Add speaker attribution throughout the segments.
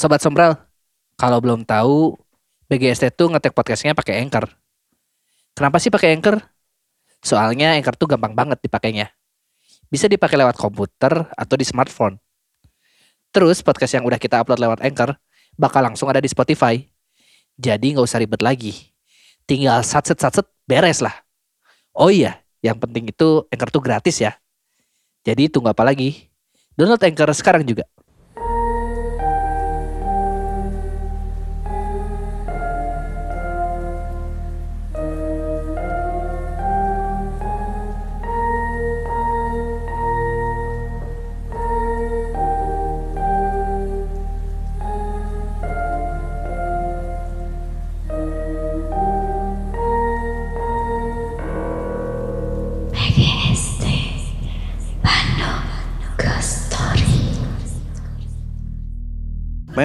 Speaker 1: Sobat Sombral, kalau belum tahu, BGST tuh ngetek podcastnya pakai Anchor. Kenapa sih pakai Anchor? Soalnya Anchor tuh gampang banget dipakainya. Bisa dipakai lewat komputer atau di smartphone. Terus podcast yang udah kita upload lewat Anchor bakal langsung ada di Spotify. Jadi nggak usah ribet lagi. Tinggal satset-satset beres lah. Oh iya, yang penting itu Anchor tuh gratis ya. Jadi tunggu apa lagi? Download Anchor sekarang juga.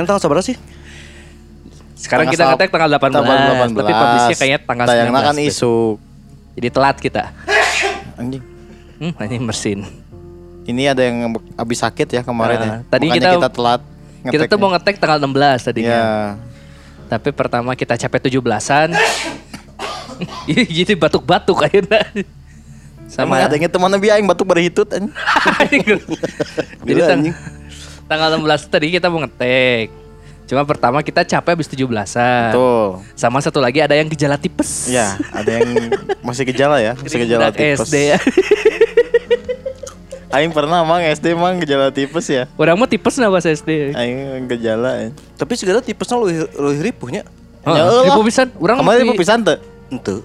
Speaker 2: Main tanggal seberapa sih?
Speaker 1: Sekarang
Speaker 3: Tanggal
Speaker 1: kita ngetek tanggal 18,
Speaker 3: tanggal 18.
Speaker 1: tapi publishnya kayaknya tanggal 19.
Speaker 3: Tayangnya kan
Speaker 1: deh.
Speaker 3: isu.
Speaker 1: Jadi telat kita.
Speaker 3: Anjing.
Speaker 1: Hmm, ini mesin.
Speaker 3: Ini ada yang habis sakit ya kemarin
Speaker 1: Nah,
Speaker 3: ya.
Speaker 1: tadi
Speaker 3: Makanya
Speaker 1: kita-
Speaker 3: kita telat.
Speaker 1: Kita tuh mau ngetek tanggal 16 tadinya.
Speaker 3: Ya.
Speaker 1: Tapi pertama kita capek 17-an. Jadi batuk-batuk akhirnya.
Speaker 3: Sama
Speaker 1: Sama
Speaker 3: ada yang teman Nabi aing batuk berhitut anjing.
Speaker 1: Jadi
Speaker 2: Gila,
Speaker 1: tang-
Speaker 2: anjing.
Speaker 1: Tanggal 16 tadi kita mau ngetek. Cuma pertama kita capek habis 17-an.
Speaker 3: Tuh.
Speaker 1: Sama satu lagi ada yang gejala tipes.
Speaker 3: Ya, ada yang masih gejala ya, masih gejala tipes.
Speaker 1: SD ya.
Speaker 3: Aing pernah mang SD mang gejala tipes ya.
Speaker 1: Orang mau tipes nah pas SD.
Speaker 3: Aing gejala ya.
Speaker 2: Tapi segala tipesnya lu lu ripuhnya.
Speaker 1: Oh,
Speaker 3: Ya Allah.
Speaker 1: ribu pisan. Urang
Speaker 3: mau pisan teu?
Speaker 2: Ente.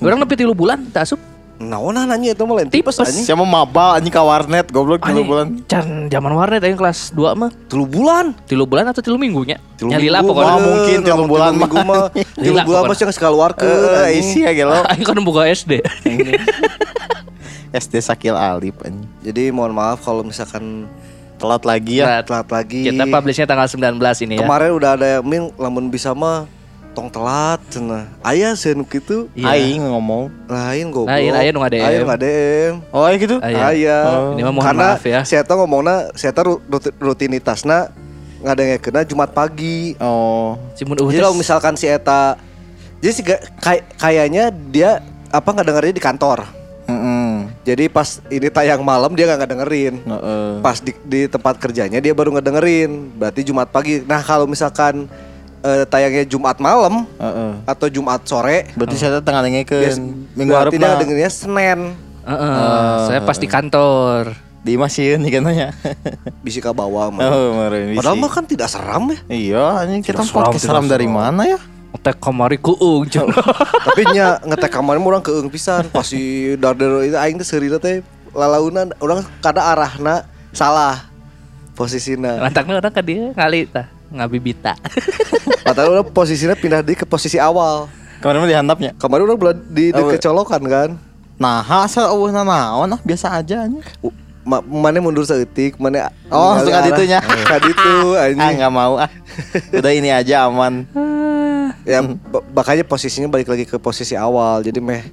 Speaker 1: Urang nepi tilu bulan tak asup.
Speaker 2: Naon nanya itu mah lain tipes anjing.
Speaker 3: Siapa mabal anjing ka warnet goblok
Speaker 1: Anjing,
Speaker 3: bulan.
Speaker 1: Can zaman warnet aing kelas 2 mah.
Speaker 2: Telu bulan.
Speaker 1: Tilu bulan atau tilu minggunya?
Speaker 2: Tilu
Speaker 1: Nyalila
Speaker 2: minggu
Speaker 1: pokoknya.
Speaker 3: mah mungkin tilu bulan
Speaker 2: minggu
Speaker 3: mah.
Speaker 2: mah. Tilu bulan mah cenah keluarkeun
Speaker 3: Eh,
Speaker 2: anjing.
Speaker 3: isi ya gelo.
Speaker 1: Aing kan buka SD.
Speaker 3: SD Sakil Alip anjing.
Speaker 2: Jadi mohon maaf kalau misalkan
Speaker 3: Telat lagi ya.
Speaker 1: Nah,
Speaker 2: telat lagi.
Speaker 1: Kita publishnya tanggal 19 ini ya.
Speaker 2: Kemarin udah ada yang min lamun bisa mah tong telat cenah. Aya sieun kitu
Speaker 1: Iya.
Speaker 3: Aing ngomong.
Speaker 2: lain goblok.
Speaker 1: Lain, aya nu ngadm.
Speaker 2: Aya nu ngadm.
Speaker 3: Oh, aing gitu.
Speaker 1: Aya.
Speaker 2: Aya.
Speaker 1: Ini mah mohon
Speaker 2: Karena
Speaker 1: maaf ya.
Speaker 2: saya tahu ngomongna saya tahu rut- rutinitasna ngadengkeunna Jumat pagi.
Speaker 3: Oh.
Speaker 1: Si mun
Speaker 2: Jadi kalau misalkan si eta jadi si ga- kay- kayaknya dia apa nggak dengerin di kantor.
Speaker 3: Heeh.
Speaker 2: Jadi pas ini tayang malam dia nggak dengerin.
Speaker 3: Heeh.
Speaker 2: Pas di, di tempat kerjanya dia baru ngedengerin. Berarti Jumat pagi. Nah kalau misalkan eh, tayangnya Jumat malam
Speaker 3: Heeh.
Speaker 2: atau Jumat sore,
Speaker 3: Berarti saya tengah
Speaker 2: bias-
Speaker 3: dengekeun minggu
Speaker 2: berarti dia
Speaker 3: hareup
Speaker 2: dengerinnya Senin.
Speaker 1: Heeh, saya pas di kantor.
Speaker 3: di masieun nih katanya.
Speaker 2: Bisi ka bawah mah.
Speaker 3: Oh,
Speaker 2: Padahal mah kan tidak seram ya.
Speaker 3: Iya, anjing kita
Speaker 2: Tidak seram,
Speaker 3: podcast
Speaker 2: tidak
Speaker 3: seram dari
Speaker 2: seram.
Speaker 3: mana ya?
Speaker 1: Ngetek kamari kuung.
Speaker 2: Tapi nya ngetek kamar mah urang keung pisan. Pas si Darder itu aing teh seurina teh lalaunan urang kada arahna salah posisina.
Speaker 1: Lantaknya orang ke dia ngali tah ngabibita.
Speaker 2: Padahal urang posisinya pindah di ke posisi awal.
Speaker 3: Kemarin mah dihandapnya.
Speaker 2: Kemarin urang belah di, di
Speaker 3: Oh,
Speaker 2: kecolokan kan.
Speaker 3: Nah, asal eueuhna naon ah biasa aja
Speaker 2: Ma, mana mundur seetik, mana
Speaker 3: Oh, langsung ka ditunya.
Speaker 2: Ka ditu
Speaker 3: Ah
Speaker 2: anjing.
Speaker 3: nggak mau ah. Udah ini aja aman.
Speaker 2: Ya makanya posisinya balik lagi ke posisi awal. Jadi meh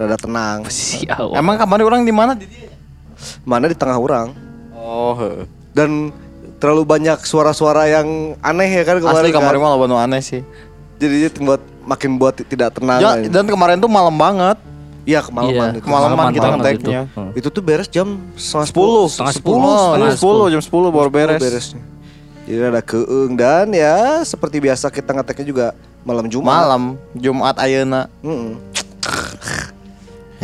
Speaker 2: rada tenang.
Speaker 1: si awal.
Speaker 3: Emang kemarin orang di mana di dia?
Speaker 2: Mana di tengah orang.
Speaker 3: Oh.
Speaker 2: Dan terlalu banyak suara-suara yang aneh ya kan kemarin.
Speaker 3: asli kemarin
Speaker 2: kan?
Speaker 3: mah loba nu aneh sih.
Speaker 2: Jadi buat makin buat tidak tenang.
Speaker 3: Ya, dan kemarin tuh malam banget.
Speaker 2: Iya kemalaman
Speaker 1: Iya,
Speaker 2: itu.
Speaker 3: Kemalaman kita ngeteknya.
Speaker 1: itu. Hmm.
Speaker 2: Itu tuh beres jam setengah
Speaker 3: Sepuluh,
Speaker 1: setengah
Speaker 3: sepuluh,
Speaker 1: sepuluh,
Speaker 3: setengah sepuluh, jam sepuluh baru beres.
Speaker 2: beresnya. Jadi ada keeng dan ya seperti biasa kita ngeteknya juga malam Jumat.
Speaker 3: Malam Jumat ayeuna.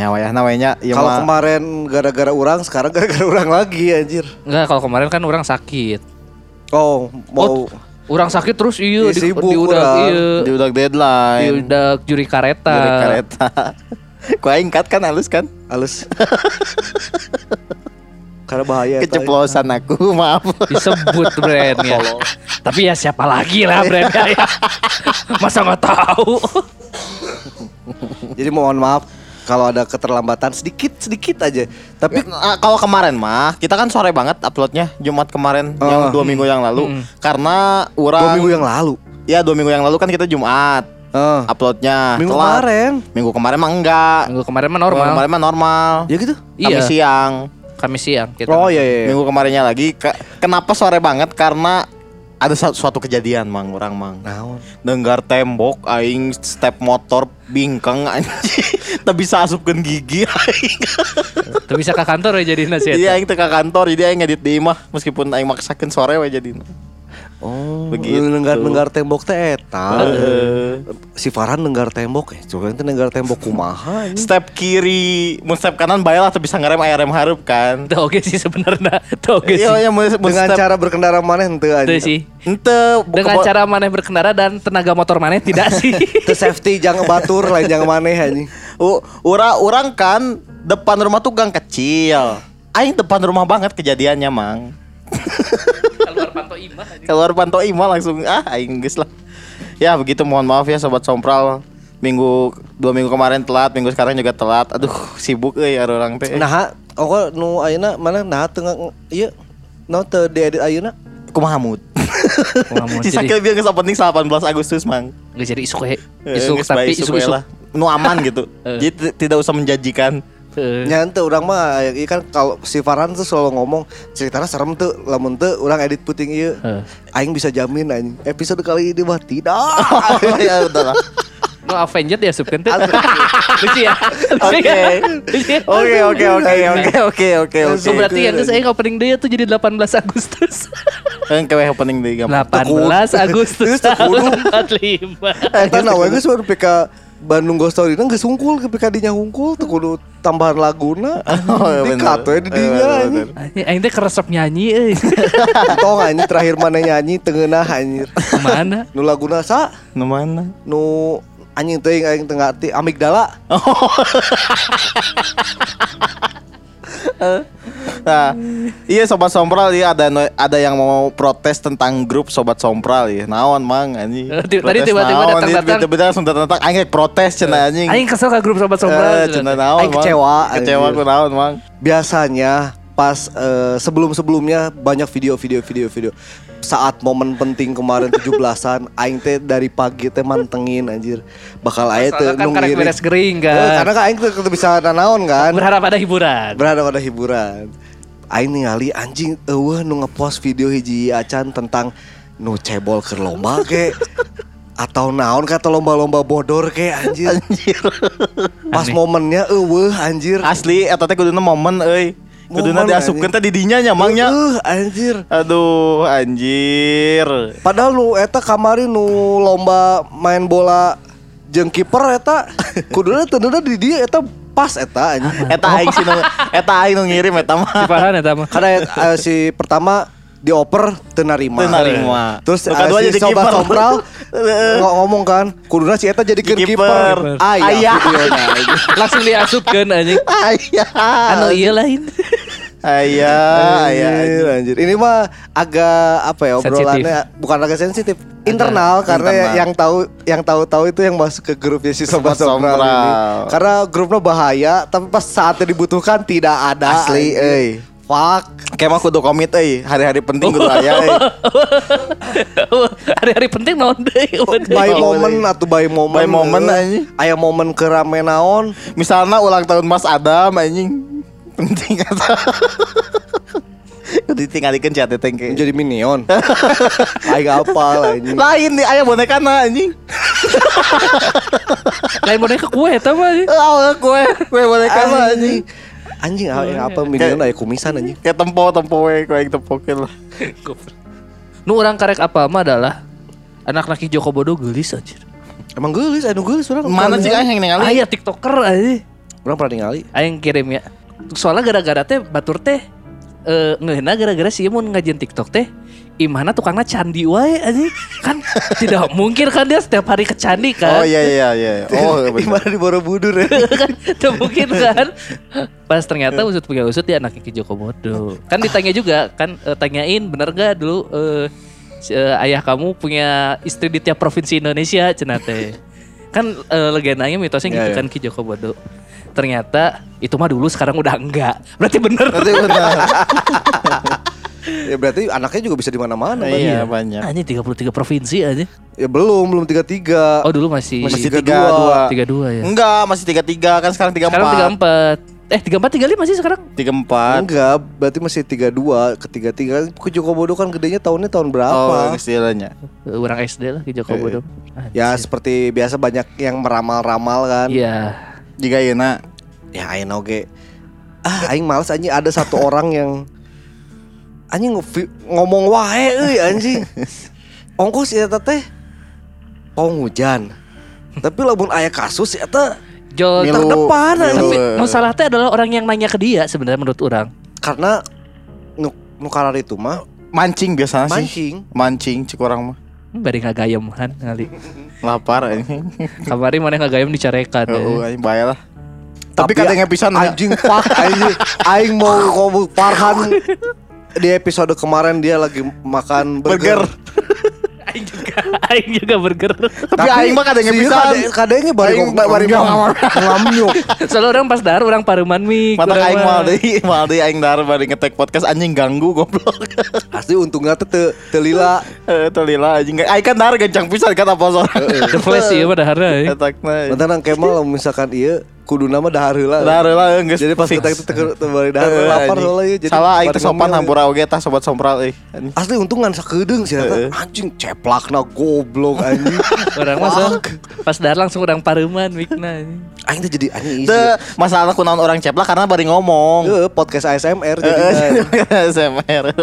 Speaker 2: Mm-mm.
Speaker 3: Ya wayah nawanya ya
Speaker 2: Kalau kemarin gara-gara orang, sekarang gara-gara orang lagi anjir.
Speaker 1: Enggak, kalau kemarin kan orang sakit.
Speaker 2: Oh, mau
Speaker 1: Oh, orang sakit terus iya
Speaker 2: Iya,
Speaker 1: di,
Speaker 2: sibuk
Speaker 1: di udah
Speaker 2: urang.
Speaker 1: iya.
Speaker 3: di udah
Speaker 1: Di
Speaker 3: deadline.
Speaker 1: udah juri kareta.
Speaker 3: Dari kereta. Ku aing cut kan halus kan?
Speaker 2: halus. Karena bahaya.
Speaker 3: Keceplosan aku, maaf.
Speaker 1: Disebut brandnya. Tapi ya siapa lagi lah brandnya ya. Masa nggak tahu?
Speaker 2: Jadi mohon maaf kalau ada keterlambatan sedikit sedikit aja. Tapi
Speaker 3: Nah, kalau kemarin mah kita kan sore banget uploadnya Jumat kemarin
Speaker 2: Oh.
Speaker 3: yang dua minggu yang lalu
Speaker 1: Hmm.
Speaker 3: karena
Speaker 2: dua
Speaker 3: orang
Speaker 2: minggu yang lalu.
Speaker 3: ya dua minggu yang lalu kan kita Jumat
Speaker 2: Eh,
Speaker 3: uploadnya
Speaker 2: minggu
Speaker 3: telat.
Speaker 2: kemarin.
Speaker 3: minggu kemarin mah enggak
Speaker 1: Minggu kemarin mah
Speaker 3: Minggu
Speaker 1: normal.
Speaker 3: kemarin mah normal
Speaker 2: Ya gitu.
Speaker 3: Kami
Speaker 1: Iya.
Speaker 3: siang
Speaker 1: Kamis siang kita.
Speaker 2: Oh iya iya. iya.
Speaker 3: minggu kemarinnya lagi ke- kenapa sore banget karena ada suatu kejadian mang orang mang.
Speaker 2: Naon?
Speaker 3: Nenggar tembok aing step motor bingkeng anjing. Tak bisa asupkeun gigi aing.
Speaker 1: Tuh bisa ke kantor ya jadi nasi
Speaker 3: Iya aing ka kantor jadi aing ngedit di imah meskipun aing maksakeun sore we jadi
Speaker 2: Oh,
Speaker 3: Begitu.
Speaker 2: nenggar-nenggar tembok teh eta.
Speaker 3: Heeh.
Speaker 2: Si Farhan nenggar tembok eh. Coba itu nenggar tembok kumaha ini.
Speaker 3: step kiri mun step kanan bae lah teu bisa ngerem aya rem hareup kan
Speaker 1: Tuh oke sih sebenarnya. Tuh oke sih.
Speaker 3: Iya, iya, mun mun
Speaker 2: Dengan
Speaker 3: step
Speaker 2: cara berkendara mana henteu
Speaker 1: Tuh
Speaker 2: anjing.
Speaker 1: sih.
Speaker 3: ente
Speaker 1: Dengan cara maneh berkendara dan tenaga motor maneh tidak sih.
Speaker 2: Teu safety jangan batur lain jangan maneh anjing.
Speaker 3: Ura orang kan depan rumah tuh gang kecil. Aing depan rumah banget kejadiannya, Mang.
Speaker 1: Keluar panto imah aja.
Speaker 3: Keluar panto ima langsung ah aing geus lah. Ya begitu mohon maaf ya sobat sompral. Minggu dua minggu kemarin telat, minggu sekarang juga telat. Aduh, sibuk euy ada orang teh.
Speaker 2: Nah, oh nu ayeuna mana nah tengah ieu no teu diedit ayeuna.
Speaker 3: kumaha mood? Sisa kieu bieu geus opening 18 Agustus, Mang.
Speaker 1: Nggak jadi isu he.
Speaker 3: Eh,
Speaker 1: Isu
Speaker 3: geus
Speaker 1: tapi
Speaker 3: bae
Speaker 1: isu
Speaker 3: we
Speaker 1: isu.
Speaker 3: lah. Nu aman gitu.
Speaker 1: Eh.
Speaker 3: Jadi tidak usah menjanjikan.
Speaker 1: Heeh.
Speaker 2: Nya henteu urang mah ieu kan kalau si Farhan tuh selalu ngomong ceritanya serem tuh lamun teu urang edit puting ieu.
Speaker 1: Heeh.
Speaker 2: Aing bisa jamin anjing. Episode kali ini mah tidak.
Speaker 3: ya udah lah.
Speaker 1: Nu Avenged ya subkan. Lucu ya.
Speaker 3: Oke.
Speaker 1: ya? Lucu ya?
Speaker 3: Oke oke oke oke oke oke oke.
Speaker 1: So berarti yang saya opening dia tuh jadi 18 Agustus.
Speaker 3: Kan kewe opening gampang.
Speaker 1: 18 Agustus
Speaker 2: Geus teu kudu.
Speaker 1: tahun 45.
Speaker 2: Eta na we geus baru PK Bandung Ghost Story na geus hungkul ke PK dinya hungkul teu kudu tambahan laguna.
Speaker 3: Oh, iya
Speaker 2: Di
Speaker 3: bener.
Speaker 2: kat we di dinya anjing.
Speaker 3: bener.
Speaker 1: Anjing aing teh keresep nyanyi euy.
Speaker 2: Tong anjing terakhir mana nyanyi tengeunah anjir.
Speaker 1: Ke mana?
Speaker 2: Nu laguna sa
Speaker 3: Nu mana?
Speaker 2: nu anjing teuing aing teu ngarti amigdala.
Speaker 3: Nah, iya sobat sompral ya ada ada yang mau protes tentang grup sobat sompral ya. Naon mang anjing.
Speaker 1: Eh, tadi tiba-tiba
Speaker 3: naon,
Speaker 1: datang-datang.
Speaker 3: di- Tiba-tiba langsung datang-datang aing protes cenah anjing.
Speaker 1: Aing kesel ke grup sobat
Speaker 3: Eh,
Speaker 1: sombral.
Speaker 3: cenah naon Mang?
Speaker 2: kecewa,
Speaker 3: Kecewa ku naon mang.
Speaker 2: Biasanya pas eh, sebelum-sebelumnya banyak video-video video-video saat momen penting kemarin 17-an aing teh dari pagi teh mantengin anjir bakal aya teh
Speaker 1: kan karek beres gering
Speaker 2: Eh,
Speaker 1: kan.
Speaker 2: karena kan aing teh bisa nanaon kan
Speaker 1: Berharap ada hiburan.
Speaker 2: berada pada hiburan aing ningali anjing eueuh nu ngepost video hiji acan tentang nu cebol ke lomba ke atau naon kata lomba-lomba bodor ke anjir
Speaker 3: Anjir.
Speaker 2: pas
Speaker 1: Aneh.
Speaker 2: momennya eueuh anjir
Speaker 3: Asli eta teh kuduna momen euy. Kuduna
Speaker 2: Momen,
Speaker 3: diasupkeun
Speaker 2: anjing.
Speaker 3: teh di dinya nya mangnya.
Speaker 2: Eueuh, anjir
Speaker 3: Aduh, anjir.
Speaker 2: Padahal nu eta kamari nu lomba main bola jeung kiper eta kuduna tenduna di dia eta pas eta anjing.
Speaker 3: Eta aing sih eta aing nu ngirim eta mah.
Speaker 1: Eta mah.
Speaker 2: Karena eh, si pertama dioper teu narima.
Speaker 3: Teu narima.
Speaker 2: Terus
Speaker 3: Nu
Speaker 2: eh, si
Speaker 3: jadi
Speaker 2: sobat
Speaker 3: kiper.
Speaker 2: sompral ng- ngomong kan kuduna si eta jadi
Speaker 3: Kiper.
Speaker 2: kiper. Aya
Speaker 3: Aya.
Speaker 2: videona, anjing.
Speaker 1: Langsung diasupkeun anjing.
Speaker 3: Aya.
Speaker 1: Anu iya lain.
Speaker 3: Aya, aya.
Speaker 2: Anjir, anjir. Ini mah agak apa ya obrolannya bukan agak sensitif, internal karena
Speaker 3: internal.
Speaker 2: yang tahu yang tahu-tahu itu yang masuk ke grupnya si sobat ini.
Speaker 3: Sompral.
Speaker 2: Karena grupnya bahaya, tapi pas saatnya dibutuhkan tidak ada.
Speaker 3: Asli, euy.
Speaker 2: Fuck.
Speaker 3: Kayak mah kudu komit euy, hari-hari penting kudu aya euy.
Speaker 1: Hari-hari penting naon deui.
Speaker 2: By
Speaker 3: Oh,
Speaker 2: moment
Speaker 3: boleh.
Speaker 2: atau by moment.
Speaker 3: By moment,
Speaker 2: eh.
Speaker 3: anjing.
Speaker 2: Aya momen kerame naon.
Speaker 3: Misalnya ulang tahun Mas Adam anjing. Penting kata. Kudu ditinggalikeun chat teh ke.
Speaker 2: Jadi minion. Aing apa anjing.
Speaker 3: Lain nih aya bonekana anjing.
Speaker 1: Lain boneka kue eta mah. anjing.
Speaker 3: Ah, kue, kue bonekana anjing.
Speaker 2: Anjing aing apa minion aya kumisan anjing.
Speaker 3: Kayak tempo tempo we, kue yang tempokeun lah.
Speaker 1: Nu orang karek apa mah adalah anak laki Joko Bodo gelis anjir.
Speaker 2: Emang geulis, anu geulis urang.
Speaker 3: Mana sih aing yang ningali?
Speaker 1: Aya TikToker anjing.
Speaker 2: Urang pernah ningali.
Speaker 1: Aing kirim ya. Soalnya gara-gara teh batur teh eh ngeuna gara-gara sih mun ngajian TikTok teh imana tukangna candi wae anjing. Kan tidak mungkin kan dia setiap hari ke candi kan.
Speaker 3: Oh iya iya iya. Oh bener.
Speaker 2: Gimana di Borobudur ya?
Speaker 1: kan tidak mungkin kan. Pas ternyata usut punya usut dia anaknya Ki Joko Bodo. Kan ditanya juga kan eh, tanyain bener gak dulu eh, si- eh, ayah kamu punya istri di tiap provinsi Indonesia cenah teh. Kan eh, legendanya mitosnya gitu
Speaker 2: Iya, iya.
Speaker 1: kan Ki Joko Bodo. Ternyata itu mah dulu sekarang udah enggak. Berarti bener.
Speaker 2: Berarti benar. ya berarti anaknya juga bisa di mana-mana. Bang.
Speaker 3: Iya banyak.
Speaker 1: Anjing 33 provinsi aja.
Speaker 2: Ya belum, belum tiga tiga.
Speaker 1: Oh dulu masih
Speaker 2: Masih
Speaker 3: Masih
Speaker 2: tiga
Speaker 3: tiga
Speaker 2: dua.
Speaker 3: dua.
Speaker 1: tiga dua ya.
Speaker 3: Enggak, masih tiga tiga kan sekarang tiga
Speaker 1: Sekarang tiga
Speaker 3: empat.
Speaker 1: empat. Eh 34 35 sih sekarang.
Speaker 3: Tiga empat.
Speaker 2: Enggak, berarti masih 32 ke 33 ke Joko Bodo kan gedenya tahunnya tahun
Speaker 3: Oh,
Speaker 2: berapa?
Speaker 3: istilahnya.
Speaker 1: Orang SD lah ke Joko
Speaker 2: Eh,
Speaker 1: Bodo.
Speaker 2: ya seperti biasa banyak yang meramal-ramal kan.
Speaker 1: Iya.
Speaker 3: Jika Yena
Speaker 2: Ya aing oge. Ah, aing males anjing ada satu orang yang anjing ngomong wae euy anjing. Ongkos ya teh pong hujan. Tapi lamun aya kasus ya teh
Speaker 1: Jo,
Speaker 3: Milu.
Speaker 2: terdepan anjing.
Speaker 1: tapi masalah teh adalah orang yang nanya ke dia sebenarnya menurut orang.
Speaker 2: Karena nu, nu karar itu mah
Speaker 3: mancing biasanya sih.
Speaker 2: mancing.
Speaker 3: Mancing cik orang mah.
Speaker 1: Hmm, Bari ngagayem kan kali.
Speaker 3: Lapar ini.
Speaker 1: Kamari mana ngagayem dicarekan.
Speaker 3: Oh,
Speaker 1: ya.
Speaker 3: aing bae lah. Tapi kadang pisan ya.
Speaker 2: anjing fuck anjing aing mau ngomong Farhan di episode kemarin dia lagi makan burger.
Speaker 3: Burger.
Speaker 1: Aing juga, aing juga burger.
Speaker 3: Tapi aing mah kadang
Speaker 2: kade- kadangnya bari
Speaker 3: bari
Speaker 2: ngamnyuk.
Speaker 1: Soalnya orang pas dar orang paruman mik.
Speaker 3: Mata aing
Speaker 1: mah.
Speaker 3: mal deui, mal deui aing dar bari ngetek podcast anjing ganggu goblok.
Speaker 2: Asli untungnya teh teu teu lila.
Speaker 3: Eh teu lila anjing. Aing kan dar gancang pisan kan apa sorang.
Speaker 1: The Flash iya pada hari.
Speaker 3: Etakna.
Speaker 2: Mantan nang Kemal misalkan ieu kudu nama dahar heula.
Speaker 3: Dar lah geus.
Speaker 2: Jadi pas kita itu bari dahar
Speaker 3: Eh,
Speaker 2: lapar
Speaker 3: anjing.
Speaker 2: heula ieu jadi.
Speaker 3: Salah teh sopan hampura oge tah sobat sompral euy. Anjing.
Speaker 2: Asli untungan sakedeung sih.
Speaker 3: Eh.
Speaker 2: Anjing ceplakna goblok anjing.
Speaker 1: Orang mah so, pas dar langsung orang paruman mikna.
Speaker 2: Aing teh jadi anjing
Speaker 3: masalah kunaon orang ceplak karena bari ngomong.
Speaker 2: Heeh, podcast ASMR jadi.
Speaker 3: Eh, SMR.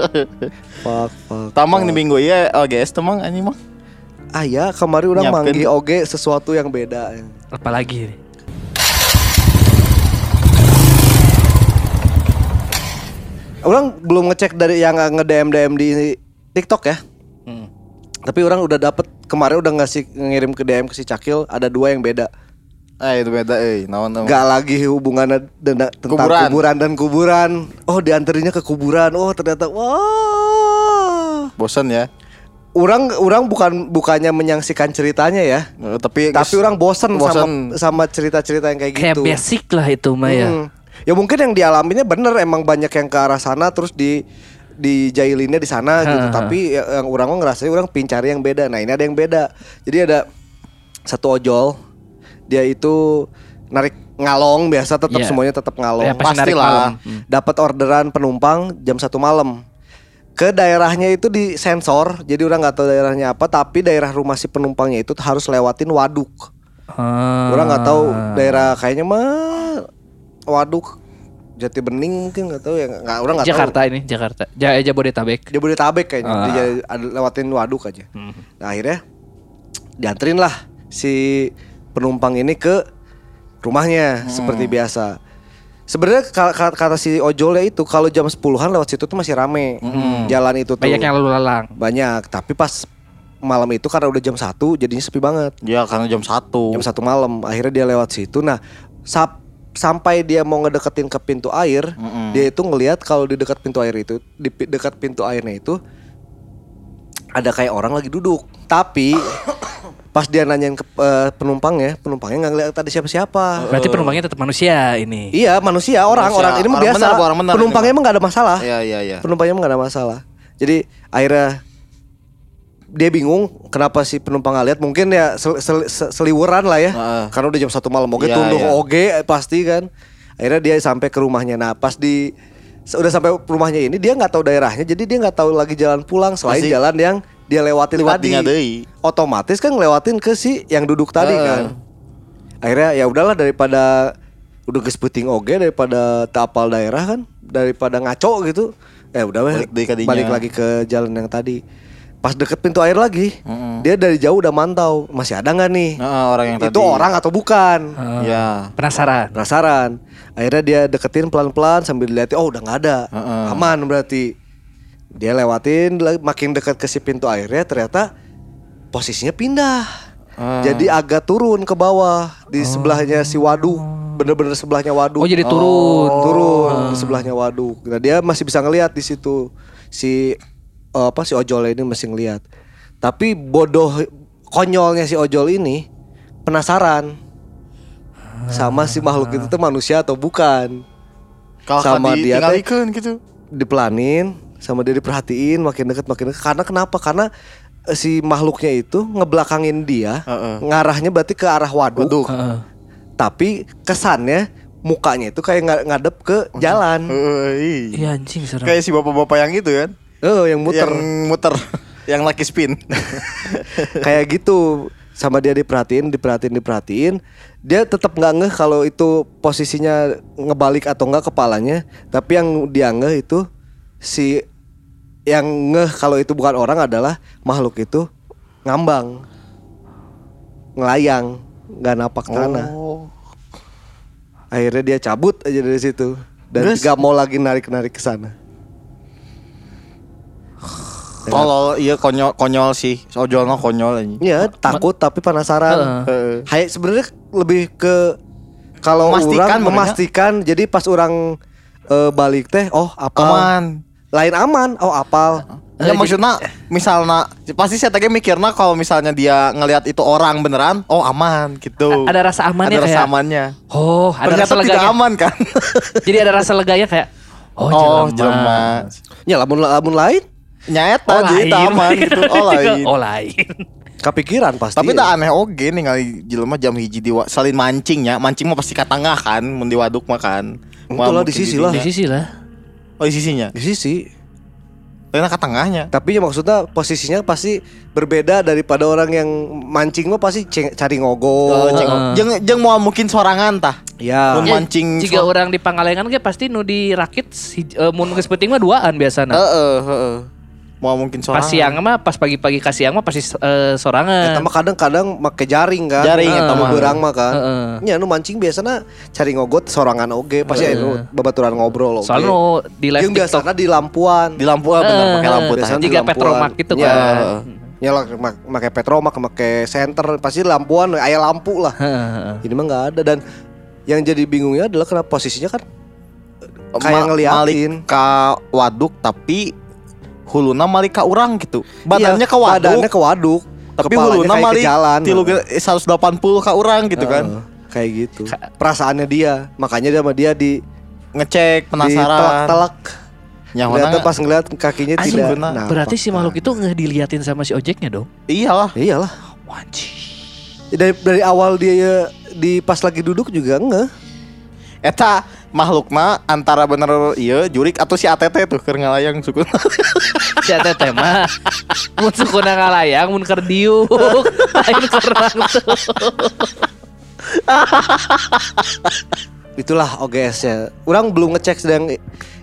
Speaker 2: Fuck, fuck.
Speaker 3: Tamang di minggu ya OGS temang anjing mah.
Speaker 2: Ah ya, kemarin udah manggil oge sesuatu yang beda.
Speaker 1: Apalagi nih.
Speaker 2: Orang belum ngecek dari yang nge-DM DM di TikTok ya.
Speaker 1: Hmm.
Speaker 2: Tapi orang udah dapet kemarin udah ngasih ngirim ke DM ke si Cakil ada dua yang beda.
Speaker 3: Ah itu beda euy, naon naon.
Speaker 2: Gak lagi hubungannya denda- tentang
Speaker 3: Kuburan.
Speaker 2: kuburan. dan kuburan. Oh dianterinya ke kuburan. Oh ternyata wah.
Speaker 3: Bosan ya.
Speaker 2: Orang orang bukan bukannya menyaksikan ceritanya ya.
Speaker 3: Eh, Tapi
Speaker 2: Tapi orang bosen,
Speaker 3: bosen.
Speaker 2: sama sama cerita-cerita yang kayak
Speaker 1: Kayak
Speaker 2: gitu.
Speaker 1: basic lah itu mah ya.
Speaker 2: Hmm. Ya mungkin yang dialaminya bener emang banyak yang ke arah sana terus di di jailinnya di sana gitu.
Speaker 1: Ha.
Speaker 2: Tapi ya- yang orang ngerasain orang pincari yang beda. Nah, ini ada yang beda. Jadi ada satu ojol dia itu narik ngalong biasa tetap
Speaker 1: Iya.
Speaker 2: semuanya tetap ngalong.
Speaker 1: Ya,
Speaker 2: Pastilah.
Speaker 1: Hmm.
Speaker 2: Dapat orderan penumpang jam satu malam. Ke daerahnya itu di sensor, jadi orang nggak tahu daerahnya apa, tapi daerah rumah si penumpangnya itu harus lewatin waduk.
Speaker 1: Ah.
Speaker 2: Orang nggak tahu daerah kayaknya mah waduk Jati Bening mungkin nggak tahu ya nggak orang nggak tahu.
Speaker 1: Jakarta ini, Jakarta. Ja Jabodetabek.
Speaker 2: Jabodetabek kayaknya
Speaker 1: Ah.
Speaker 2: dia ada- lewatin waduk aja.
Speaker 1: Hmm.
Speaker 2: Nah akhirnya dianterin lah si penumpang ini ke rumahnya
Speaker 1: Hmm.
Speaker 2: seperti biasa. Sebenarnya ka- ka- kata si ojolnya itu kalau jam 10-an lewat situ tuh masih rame jalan itu tuh.
Speaker 1: Hmm. Banyak yang lalu lalang.
Speaker 2: Banyak, tapi pas malam itu karena udah jam 1 jadinya sepi banget.
Speaker 3: Ya karena jam 1.
Speaker 2: Jam satu malam akhirnya dia lewat situ. Nah, sap- sampai dia mau ngedeketin ke pintu air,
Speaker 3: Mm-mm.
Speaker 2: dia itu ngelihat kalau di dekat pintu air itu, di dekat pintu airnya itu ada kayak orang lagi duduk. Tapi pas dia nanyain ke eh, penumpangnya, penumpangnya nggak ngeliat ada siapa-siapa.
Speaker 1: Berarti penumpangnya tetap manusia ini.
Speaker 2: Iya manusia orang
Speaker 3: Manusia.
Speaker 2: orang ini mah
Speaker 3: Orang
Speaker 2: biasa.
Speaker 3: benar, orang benar
Speaker 2: penumpangnya emang gak ada masalah.
Speaker 3: Iya iya iya.
Speaker 2: Penumpangnya emang gak ada masalah. Jadi akhirnya dia bingung kenapa si penumpang nggak lihat. Mungkin ya sel- sel- se- seliweran lah ya.
Speaker 3: Heeh.
Speaker 2: karena udah jam satu malam oke
Speaker 3: Iya,
Speaker 2: tunduh
Speaker 3: iya.
Speaker 2: oge eh, pasti kan. Akhirnya dia sampai ke rumahnya. Nah pas di udah sampai rumahnya ini dia nggak tahu daerahnya. Jadi dia nggak tahu lagi jalan pulang selain
Speaker 3: Pasti.
Speaker 2: jalan yang dia lewatin
Speaker 3: Lewat
Speaker 2: tadi otomatis kan ngelewatin ke si yang duduk tadi
Speaker 3: Heeh.
Speaker 2: kan. Akhirnya ya udahlah daripada udah geus peuting oge daripada tapal daerah kan daripada ngaco gitu ya udah
Speaker 3: Balik
Speaker 2: balik lagi ke jalan yang tadi pas deket pintu air lagi
Speaker 3: Mm-mm.
Speaker 2: dia dari jauh udah mantau masih ada nggak nih
Speaker 3: Heeh, orang yang
Speaker 2: itu
Speaker 3: tadi.
Speaker 2: orang atau bukan
Speaker 1: Ah,
Speaker 3: Ya.
Speaker 1: Penasaran.
Speaker 2: penasaran akhirnya dia deketin pelan-pelan sambil dilihatin oh udah nggak ada
Speaker 3: Heeh.
Speaker 2: aman berarti dia lewatin makin dekat ke si pintu airnya ternyata posisinya pindah
Speaker 3: Ah.
Speaker 2: jadi agak turun ke bawah di sebelahnya si waduk bener-bener sebelahnya waduk
Speaker 1: Oh jadi turun.
Speaker 2: turun di sebelahnya waduk nah dia masih bisa ngelihat di situ si eh, apa si ojol ini masih ngelihat tapi bodoh konyolnya si ojol ini penasaran sama si makhluk itu tuh manusia atau bukan
Speaker 3: Kalau
Speaker 2: Sama dia teh-
Speaker 3: gitu.
Speaker 2: dipelanin sama dia diperhatiin makin deket makin deket karena kenapa karena eh, si makhluknya itu ngebelakangin dia
Speaker 3: Heeh.
Speaker 2: ngarahnya berarti ke arah waduk,
Speaker 3: Waduk.
Speaker 1: Heeh.
Speaker 2: tapi kesannya mukanya itu kayak nga- ngadep ke jalan.
Speaker 3: Heuh,
Speaker 1: Iya anjing serem.
Speaker 3: Kayak si bapak-bapak yang itu kan.
Speaker 2: Oh, yang muter.
Speaker 3: Yang muter. yang lucky spin.
Speaker 2: kayak gitu sama dia diperhatiin diperhatiin diperhatiin dia tetap nggak ngeh kalau itu posisinya ngebalik atau enggak kepalanya tapi yang dia ngeh itu si yang ngeh kalau itu bukan orang adalah makhluk itu ngambang ngelayang nggak napak tanah
Speaker 3: Oh.
Speaker 2: akhirnya dia cabut aja dari situ dan nggak mau lagi narik narik ke sana
Speaker 3: Kalau iya konyol konyol sih. Ojolnya konyol anjing.
Speaker 2: Iya takut tapi penasaran.
Speaker 3: Heeh.
Speaker 2: Kayak sebenarnya lebih ke kalau
Speaker 3: Memastikan
Speaker 2: orang memastikan jadi pas orang eh, balik teh oh apal.
Speaker 3: Aman.
Speaker 2: Lain aman oh apal.
Speaker 3: Ya maksudnya misalnya pasti saya tadi mikirnya kalau misalnya dia ngelihat itu orang beneran, oh aman gitu.
Speaker 1: A- ada rasa amannya
Speaker 3: Ada rasa
Speaker 1: kayak-
Speaker 3: amannya.
Speaker 1: Oh, ada
Speaker 3: Ternyata
Speaker 1: rasa
Speaker 3: tidak aman kan?
Speaker 1: Jadi ada rasa leganya kayak oh,
Speaker 3: Oh,
Speaker 1: jelema.
Speaker 3: jelema.
Speaker 2: Ya lamun lamun lain
Speaker 3: Nyata
Speaker 1: Oh,
Speaker 3: jadi
Speaker 1: lain.
Speaker 3: tak aman gitu. Oh lain.
Speaker 1: oh lain.
Speaker 2: kepikiran pasti.
Speaker 3: Tapi tak aneh oge ningali jelema jam hiji di salin mancing ya. Mancing mah pasti ke tengah kan, mun di waduk mah kan.
Speaker 2: Lah, di sisi lah.
Speaker 1: Di sisi lah.
Speaker 3: Oh di sisinya.
Speaker 2: di sisi.
Speaker 3: Karena ke tengahnya.
Speaker 2: Tapi ya maksudnya posisinya pasti berbeda daripada orang yang mancing mah pasti ceng- cari ngogo.
Speaker 3: Oh,
Speaker 1: Heeh.
Speaker 3: jeung jeung mau mungkin sorangan tah.
Speaker 2: Ya.
Speaker 3: Mun
Speaker 1: Ya,
Speaker 3: mancing
Speaker 1: Jika orang di Pangalengan ge pasti nu dirakit si, uh, mun geus penting mah duaan biasana.
Speaker 3: Heeh, heeh. Mau mungkin sorangan.
Speaker 1: Pas siang mah pas pagi-pagi ka siang mah pasti eh, sorangan.
Speaker 2: Eta mah kadang-kadang make jaring kan.
Speaker 3: Jaring, eta mah.
Speaker 2: berang mah kan.
Speaker 1: Heeh.
Speaker 2: Ya nu mancing biasanya cari ngogot sorangan oge pasti anu babaturan ngobrol oge.
Speaker 1: Soalnya nu di live
Speaker 2: Yang
Speaker 1: TikTok
Speaker 2: di lampuan.
Speaker 3: di lampu ah, bener
Speaker 1: Eh,
Speaker 3: pakai lampu tah.
Speaker 2: biasanya
Speaker 1: Jika
Speaker 2: di lampuan.
Speaker 1: Petromak gitu
Speaker 2: Ya,
Speaker 1: kan.
Speaker 2: Ya lah make petromak, make center pasti lampuan aya lampu lah. Ini mah nggak ada dan yang jadi bingungnya adalah kenapa posisinya kan
Speaker 3: Ma-
Speaker 2: kayak ngeliatin.
Speaker 3: Ka waduk tapi huluna malik ka urang gitu. Badannya
Speaker 2: Iya,
Speaker 3: ka waduk.
Speaker 2: Badannya ke waduk.
Speaker 3: tapi huluna
Speaker 2: ke
Speaker 3: malik
Speaker 2: jalan.
Speaker 3: tilu ge- 180 ka urang gitu kan.
Speaker 2: Kayak gitu. Perasaannya dia, makanya dia sama dia di
Speaker 3: Ngecek penasaran.
Speaker 2: telak
Speaker 3: Nyawana
Speaker 2: Ternyata pas ngeliat kakinya tidak
Speaker 3: bener.
Speaker 2: nampak.
Speaker 1: Berarti si makhluk itu nggak diliatin sama si ojeknya dong.
Speaker 3: iyalah.
Speaker 2: Iyalah.
Speaker 1: Wajib.
Speaker 2: Dari dari awal dia ya, di pas lagi duduk juga enggak.
Speaker 3: Eta makhlukna antara bener iya jurik atau si ATT tuh keur ngalayang suku.
Speaker 1: Si Teh teh mah mun sukuna ngalayang mun keur diuk. Lain kerang tuh.
Speaker 2: Itulah OGS ya. Orang belum ngecek sedang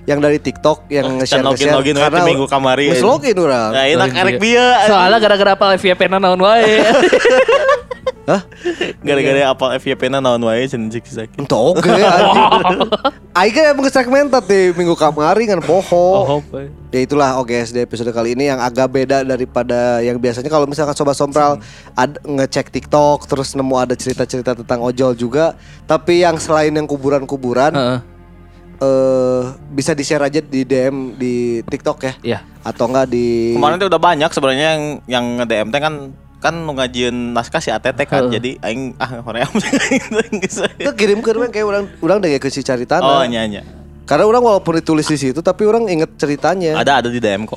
Speaker 2: yang dari TikTok yang nge-share
Speaker 3: login
Speaker 2: nge-share
Speaker 3: login we minggu kamari.
Speaker 2: Geus login orang.
Speaker 3: Nah, enak
Speaker 1: Login
Speaker 3: arek
Speaker 1: dia. Soalnya gara-gara apa FYP na naon wae.
Speaker 2: Hah?
Speaker 3: gara-gara apal FYP-na naon wae cenah cik sakit.
Speaker 2: Itu oke anjing. Aing kan emang segmented di minggu kamari kan bohong.
Speaker 1: Oh.
Speaker 2: Ya itulah OGS di episode kali ini yang agak beda daripada yang biasanya kalau misalkan Sobat Sompral ad, ngecek TikTok terus nemu ada cerita-cerita tentang ojol juga tapi yang selain yang kuburan-kuburan
Speaker 1: Heeh.
Speaker 2: eh bisa di-share aja di DM di TikTok ya
Speaker 1: Iya.
Speaker 2: atau enggak di
Speaker 3: Kemarin tuh udah banyak sebenarnya yang yang nge-DM teh kan kan nu ngajieun naskah si ATT kan.
Speaker 1: Heeh.
Speaker 3: Jadi aing ah hoream.
Speaker 2: itu kirim kirim kayak orang orang udah ke si cerita
Speaker 3: oh nya nya.
Speaker 2: karena orang walaupun ditulis di situ tapi orang inget ceritanya
Speaker 3: Ada ada di DM kok.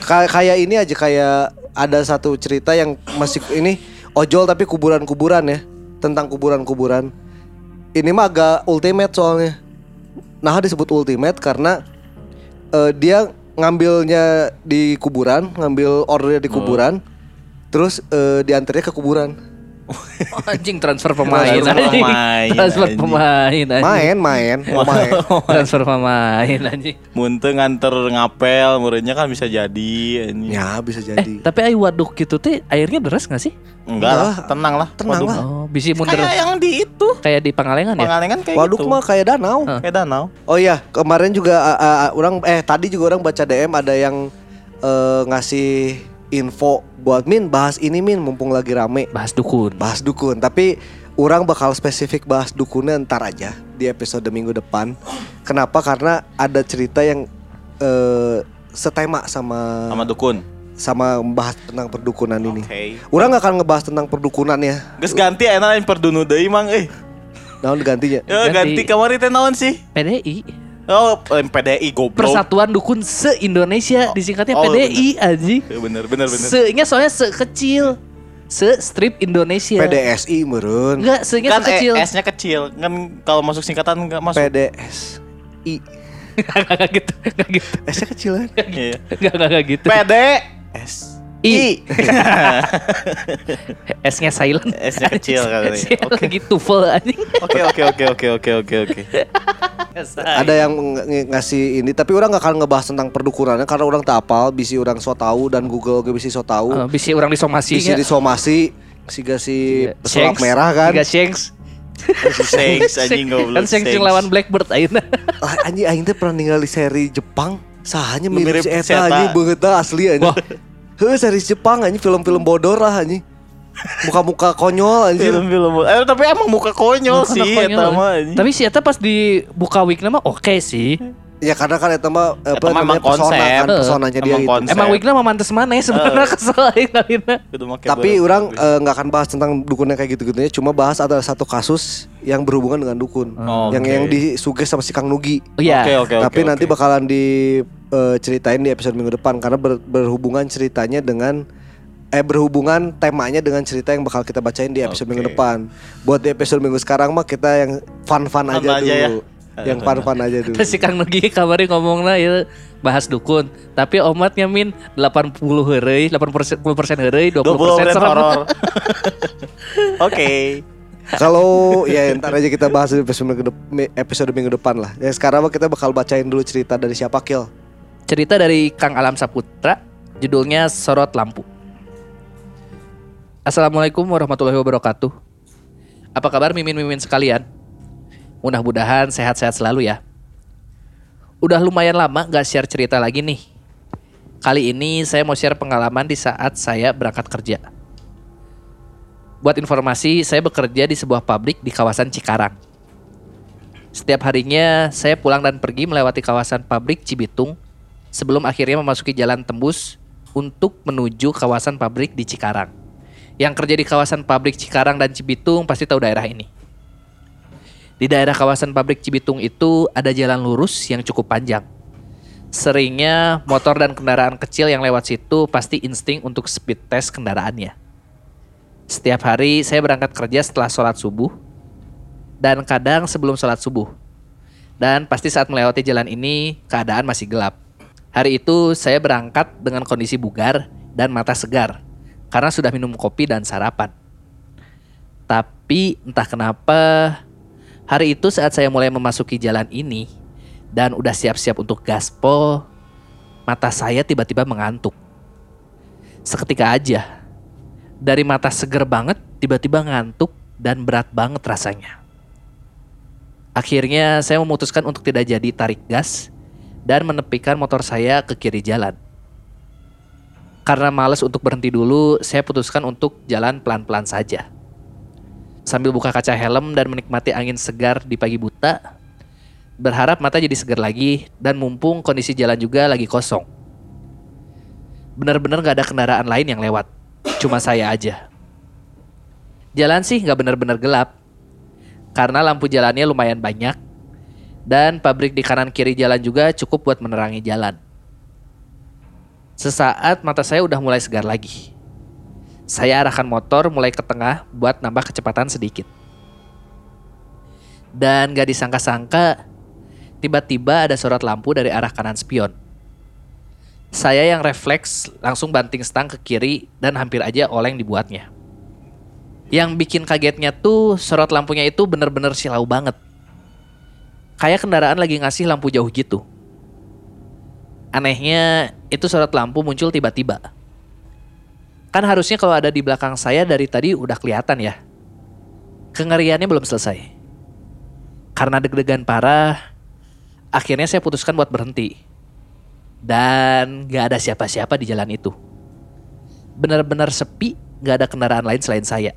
Speaker 2: Kay- kayak ini aja kayak ada satu cerita yang masih ini ojol tapi kuburan-kuburan ya tentang kuburan-kuburan ini mah agak ultimate soalnya nah disebut ultimate karena eh, dia ngambilnya di kuburan ngambil ordernya di kuburan terus eh, diantarnya ke kuburan
Speaker 1: Anjing transfer pemain.
Speaker 3: Transfer
Speaker 1: anjing.
Speaker 3: pemain,
Speaker 1: Transfer
Speaker 3: anjing.
Speaker 1: pemain. anjing.
Speaker 2: main main mau main
Speaker 1: Transfer pemain anjing.
Speaker 3: Mun teu nganter ngapel muridnya kan bisa jadi anjing.
Speaker 2: ya bisa
Speaker 1: Eh,
Speaker 2: jadi
Speaker 1: tapi air waduk gitu teh airnya deras gak sih?
Speaker 3: Enggak lah, tenang lah.
Speaker 2: Tenang
Speaker 3: Waduh.
Speaker 2: lah.
Speaker 1: Oh, bisa mundur
Speaker 3: Kayak yang di itu.
Speaker 1: kayak di Pangalengan ya?
Speaker 3: Pengalengan kayak
Speaker 2: waduk
Speaker 3: gitu.
Speaker 2: mah kayak danau
Speaker 1: Hah.
Speaker 3: Kayak danau.
Speaker 2: Oh iya, kemarin juga uh, uh, orang eh tadi juga orang baca DM ada yang uh, ngasih info buat Min bahas ini Min mumpung lagi rame
Speaker 1: Bahas dukun.
Speaker 2: bahas dukun. Tapi orang bakal spesifik bahas dukunnya ntar aja di episode minggu depan. Kenapa? Karena ada cerita yang uh, setema sama
Speaker 3: Sama dukun.
Speaker 2: sama membahas tentang perdukunan ini.
Speaker 3: Oke.
Speaker 2: Orang gak akan ngebahas tentang perdukunan ya.
Speaker 3: Geus ganti enak yang perdunu deui mang euy.
Speaker 2: Naon gantinya?
Speaker 3: Ya ganti
Speaker 1: Ganti.
Speaker 3: kemarin teh naon sih?
Speaker 1: PDI.
Speaker 3: Oh, PDI goblok.
Speaker 1: Persatuan Dukun se-Indonesia disingkatnya
Speaker 3: Oh,
Speaker 1: PDI anjing.
Speaker 3: Eh, Bener bener bener.
Speaker 1: Se-nya soalnya se kecil. Se strip Indonesia.
Speaker 2: PDSI meren.
Speaker 1: Enggak, seingat
Speaker 3: Kan
Speaker 1: kecil.
Speaker 3: E, S-nya kecil. Kan kalau masuk singkatan enggak masuk.
Speaker 2: PDSI.
Speaker 1: Enggak gitu, enggak gitu.
Speaker 2: S-nya kecil kan?
Speaker 3: Iya.
Speaker 1: Enggak enggak enggak gitu.
Speaker 3: PD S
Speaker 1: I. S-nya silent.
Speaker 3: S-nya kecil kali. Oke.
Speaker 1: lagi tuvel anjing.
Speaker 3: Oke oke oke oke oke oke oke.
Speaker 2: Ada yang ng- ng- ngasih ini tapi orang gak akan ngebahas tentang perdukunannya karena orang tak apal, bisi orang so tahu dan Google ge bisi so tahu.
Speaker 1: Oh, bisa orang disomasi
Speaker 2: Bisi disomasi siga si pesulap
Speaker 1: Shanks.
Speaker 2: merah kan.
Speaker 1: Tiga Shanks.
Speaker 3: Shanks anjing goblok.
Speaker 1: Kan Shanks yang lawan Blackbird ayeuna.
Speaker 2: Ah, anjing aing teh pernah ninggal di seri Jepang. Sahanya mirip,
Speaker 3: mirip
Speaker 2: si eta
Speaker 3: eta.
Speaker 2: anjing beungeut teh asli anjing. Heuh seri Jepang anjing film-film bodor lah anjing. Muka-muka konyol anjing.
Speaker 3: Film-film. Eh tapi emang muka konyol sih
Speaker 1: Konyol.
Speaker 3: eta mah anjing.
Speaker 1: Tapi si Eta pas dibuka wigna mah oke sih.
Speaker 2: Ya karena kan eta mah apa
Speaker 3: Eta mah
Speaker 2: namanya
Speaker 3: emang
Speaker 2: persona kan, personanya dia
Speaker 3: Emang
Speaker 2: gitu.
Speaker 3: konsep.
Speaker 1: Emang wigna mah mantes mana ya sebenarnya kesel kalina.
Speaker 3: Kudu make
Speaker 2: Tapi orang eh, nggak akan bahas tentang dukunnya kayak gitu-gitunya, cuma bahas ada satu kasus yang berhubungan dengan dukun.
Speaker 3: Oh,
Speaker 2: yang
Speaker 3: oke.
Speaker 2: yang disuges sama si Kang Nugi.
Speaker 1: Oh iya.
Speaker 3: Oke oke
Speaker 2: Tapi
Speaker 3: oke,
Speaker 2: nanti
Speaker 3: oke.
Speaker 2: bakalan diceritain di episode minggu depan karena ber- berhubungan ceritanya dengan eh berhubungan temanya dengan cerita yang bakal kita bacain di episode
Speaker 3: Oke.
Speaker 2: minggu depan. Buat di episode minggu sekarang mah kita yang fun-fun
Speaker 3: Fun
Speaker 2: aja,
Speaker 3: aja ya.
Speaker 2: Yang fun-fun aja dulu.
Speaker 1: Terus si Kang Nugi kabarin ngomongna ya bahas dukun. Tapi omatnya min 80 heureuy, 80% 10% heureuy, 20%
Speaker 3: 20%
Speaker 1: serem.
Speaker 3: horor. Oke.
Speaker 2: Kalau ya ntar aja kita bahas di episode minggu, dep- episode minggu depan lah. Ya sekarang kita bakal bacain dulu cerita dari siapa Kil.
Speaker 1: Cerita dari Kang Alam Saputra, judulnya Sorot Lampu. Assalamualaikum warahmatullahi wabarakatuh. Apa kabar mimin-mimin sekalian? Mudah-mudahan sehat-sehat selalu ya. Udah lumayan lama gak share cerita lagi nih. Kali ini saya mau share pengalaman di saat saya berangkat kerja. Buat informasi, saya bekerja di sebuah pabrik di kawasan Cikarang. Setiap harinya saya pulang dan pergi melewati kawasan pabrik Cibitung sebelum akhirnya memasuki jalan tembus untuk menuju kawasan pabrik di Cikarang. Yang kerja di kawasan pabrik Cikarang dan Cibitung pasti tahu daerah ini. Di daerah kawasan pabrik Cibitung itu ada jalan lurus yang cukup panjang. Seringnya motor dan kendaraan kecil yang lewat situ pasti insting untuk speed test kendaraannya. Setiap hari saya berangkat kerja setelah sholat subuh dan kadang sebelum sholat subuh. Dan pasti saat melewati jalan ini keadaan masih gelap. Hari itu saya berangkat dengan kondisi bugar dan mata segar karena sudah minum kopi dan sarapan. Tapi entah kenapa hari itu saat saya mulai memasuki jalan ini dan udah siap-siap untuk gaspol, mata saya tiba-tiba mengantuk. Seketika aja, dari mata seger banget tiba-tiba ngantuk dan berat banget rasanya. Akhirnya saya memutuskan untuk tidak jadi tarik gas dan menepikan motor saya ke kiri jalan. Karena males untuk berhenti dulu, saya putuskan untuk jalan pelan-pelan saja. Sambil buka kaca helm dan menikmati angin segar di pagi buta, berharap mata jadi segar lagi dan mumpung kondisi jalan juga lagi kosong. Bener-bener gak ada kendaraan lain yang lewat, cuma saya aja. Jalan sih gak bener-bener gelap, karena lampu jalannya lumayan banyak dan pabrik di kanan kiri jalan juga cukup buat menerangi jalan. Sesaat mata saya udah mulai segar lagi. Saya arahkan motor mulai ke tengah buat nambah kecepatan sedikit. Dan gak disangka-sangka, tiba-tiba ada sorot lampu dari arah kanan spion. Saya yang refleks langsung banting stang ke kiri dan hampir aja oleng dibuatnya. Yang bikin kagetnya tuh sorot lampunya itu bener-bener silau banget. Kayak kendaraan lagi ngasih lampu jauh gitu. Anehnya itu sorot lampu muncul tiba-tiba. Kan harusnya kalau ada di belakang saya dari tadi udah kelihatan ya. Kengeriannya belum selesai. Karena deg-degan parah, akhirnya saya putuskan buat berhenti. Dan gak ada siapa-siapa di jalan itu. Benar-benar sepi, gak ada kendaraan lain selain saya.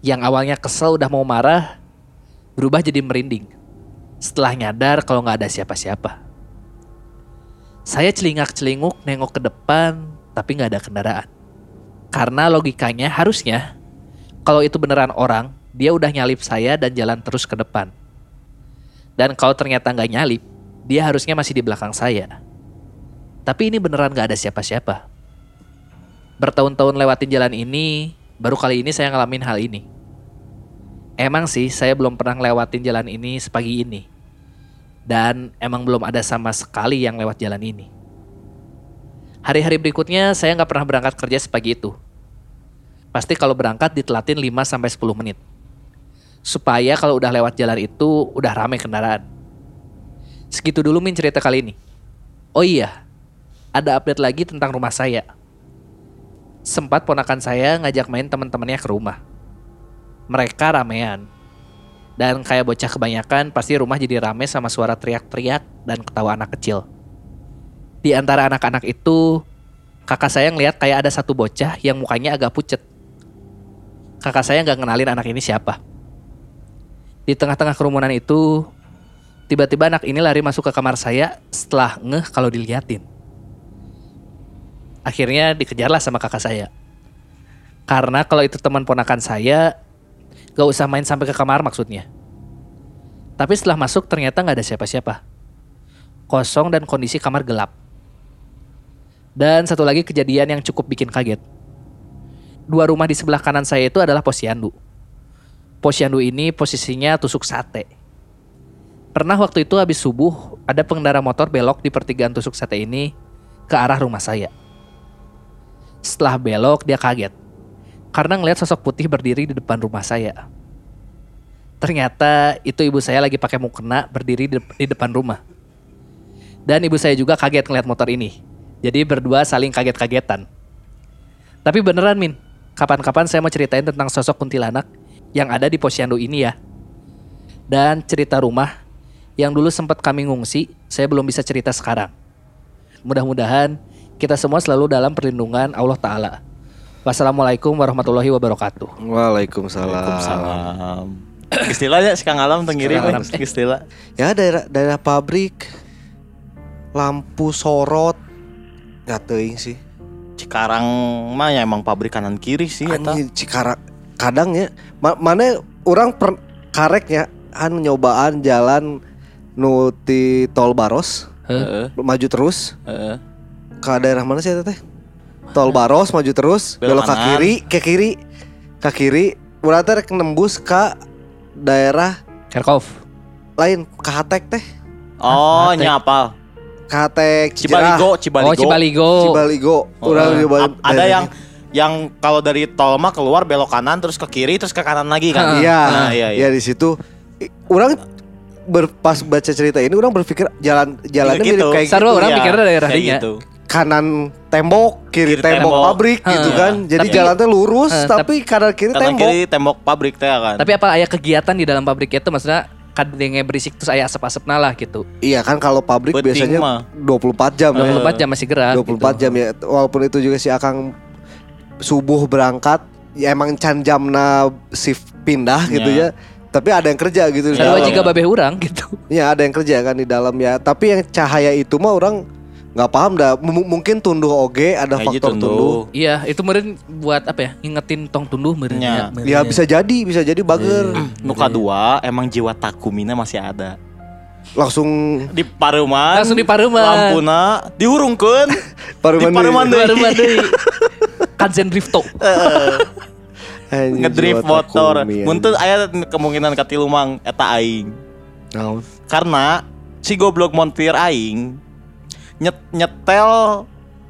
Speaker 1: Yang awalnya kesel udah mau marah, berubah jadi merinding. Setelah nyadar kalau gak ada siapa-siapa. Saya celingak-celinguk nengok ke depan, tapi gak ada kendaraan. Karena logikanya harusnya, kalau itu beneran orang, dia udah nyalip saya dan jalan terus ke depan. Dan kalau ternyata nggak nyalip, dia harusnya masih di belakang saya. Tapi ini beneran gak ada siapa-siapa. Bertahun-tahun lewatin jalan ini, baru kali ini saya ngalamin hal ini. Emang sih saya belum pernah lewatin jalan ini sepagi ini. Dan emang belum ada sama sekali yang lewat jalan ini. Hari-hari berikutnya saya nggak pernah berangkat kerja sepagi itu. Pasti kalau berangkat ditelatin 5-10 menit. Supaya kalau udah lewat jalan itu udah rame kendaraan. Segitu dulu Min cerita kali ini. Oh iya, ada update lagi tentang rumah saya. Sempat ponakan saya ngajak main teman-temannya ke rumah. Mereka ramean. Dan kayak bocah kebanyakan, pasti rumah jadi rame sama suara teriak-teriak dan ketawa anak kecil. Di antara anak-anak itu, kakak saya ngeliat kayak ada satu bocah yang mukanya agak pucet. Kakak saya nggak kenalin anak ini siapa. Di tengah-tengah kerumunan itu, tiba-tiba anak ini lari masuk ke kamar saya setelah ngeh kalau diliatin. Akhirnya dikejarlah sama kakak saya. Karena kalau itu teman ponakan saya, gak usah main sampai ke kamar maksudnya. Tapi setelah masuk ternyata nggak ada siapa-siapa. Kosong dan kondisi kamar gelap. Dan satu lagi kejadian yang cukup bikin kaget. Dua rumah di sebelah kanan saya itu adalah posyandu. Posyandu ini posisinya tusuk sate. Pernah waktu itu habis subuh, ada pengendara motor belok di pertigaan tusuk sate ini ke arah rumah saya. Setelah belok, dia kaget. Karena ngeliat sosok putih berdiri di depan rumah saya. Ternyata itu ibu saya lagi pakai mukena berdiri di, di depan rumah. Dan ibu saya juga kaget ngeliat motor ini. Jadi berdua saling kaget-kagetan. Tapi beneran Min, kapan-kapan saya mau ceritain tentang sosok kuntilanak yang ada di posyandu ini ya. Dan cerita rumah yang dulu sempat kami ngungsi, saya belum bisa cerita sekarang. Mudah-mudahan kita semua selalu dalam perlindungan Allah Ta'ala. Wassalamualaikum warahmatullahi wabarakatuh.
Speaker 2: Waalaikumsalam.
Speaker 3: Waalaikumsalam. Istilahnya si Kang Alam eh, istilah.
Speaker 2: Ya daerah daerah pabrik lampu sorot teuing sih.
Speaker 3: Cikarang mah ya emang pabrik kanan kiri sih eta.
Speaker 2: Anjing Cikara kadang ya ma- mana orang per kareknya an nyobaan jalan nu ti tol Baros
Speaker 3: Heeh,
Speaker 2: maju terus
Speaker 3: heeh.
Speaker 2: ke daerah mana sih eta teh? Tol Baros maju terus
Speaker 3: Belok
Speaker 2: belok ke kiri ke kiri ke kiri urang teh rek nembus ke daerah
Speaker 1: Kerkov.
Speaker 2: lain ke Hatek teh
Speaker 3: Oh, nyapa.
Speaker 2: Ke Hatek
Speaker 3: Cibaligo, Cibaligo.
Speaker 1: Oh Cibaligo.
Speaker 2: Cibaligo
Speaker 3: Oh,
Speaker 2: urang
Speaker 3: eh. A- ada yang yang kalau dari tol mah keluar belok kanan terus ke kiri terus ke kanan lagi kan.
Speaker 2: Iya,
Speaker 3: Nah, iya, iya.
Speaker 2: iya di situ. Orang ber, pas baca cerita ini orang berpikir jalan jalannya
Speaker 3: Gitu.
Speaker 2: mirip kayak
Speaker 1: Sarwa
Speaker 2: gitu.
Speaker 1: orang
Speaker 3: Iya,
Speaker 1: mikirnya daerah dinya.
Speaker 3: gitu.
Speaker 2: Kanan tembok, kiri,
Speaker 3: Kiri
Speaker 2: tembok,
Speaker 3: tembok.
Speaker 2: pabrik gitu
Speaker 1: Heeh.
Speaker 2: kan. Jadi
Speaker 1: Tapi-
Speaker 2: jalannya lurus
Speaker 1: Heeh,
Speaker 2: tapi kanan kiri
Speaker 3: Kanan
Speaker 2: tembok.
Speaker 3: kiri tembok pabrik teh kan.
Speaker 1: Tapi apa ayah kegiatan di dalam pabrik itu maksudnya kadangnya berisik terus ayah asap-asap lah gitu.
Speaker 2: Iya kan kalau pabrik
Speaker 3: Penting
Speaker 2: biasanya
Speaker 3: mah.
Speaker 2: 24 jam ya.
Speaker 1: 24 jam masih gerak.
Speaker 2: 24
Speaker 1: gitu.
Speaker 2: jam ya. Walaupun itu juga si Akang subuh berangkat ya emang can jamna shift pindah gitu
Speaker 3: Ya.
Speaker 2: ya. Tapi ada yang kerja gitu dalam.
Speaker 1: jika babeh urang gitu.
Speaker 2: Ya ada yang kerja kan di dalam ya. Tapi yang cahaya itu mah orang nggak paham dah. M- mungkin tunduh oge ada
Speaker 3: Kayak
Speaker 2: faktor
Speaker 3: gitu,
Speaker 2: tunduh.
Speaker 1: Iya, itu meren buat apa ya? Ngingetin tong tunduh meren.
Speaker 3: Nya.
Speaker 2: Ya bisa jadi, bisa jadi bager.
Speaker 3: Nuka dua emang jiwa takumina masih ada.
Speaker 2: Langsung
Speaker 3: Di Paruman.
Speaker 1: Langsung di Paruman.
Speaker 3: Lampuna dihurungkeun.
Speaker 2: Paruman
Speaker 3: di Paruman
Speaker 2: deui.
Speaker 3: deui.
Speaker 1: Baru deui. Kanzen Drifto.
Speaker 3: Ngedrift motor. Muntun aya kemungkinan katilu mang eta aing.
Speaker 2: Naon?
Speaker 3: Karena si goblok montir aing nyet nyetel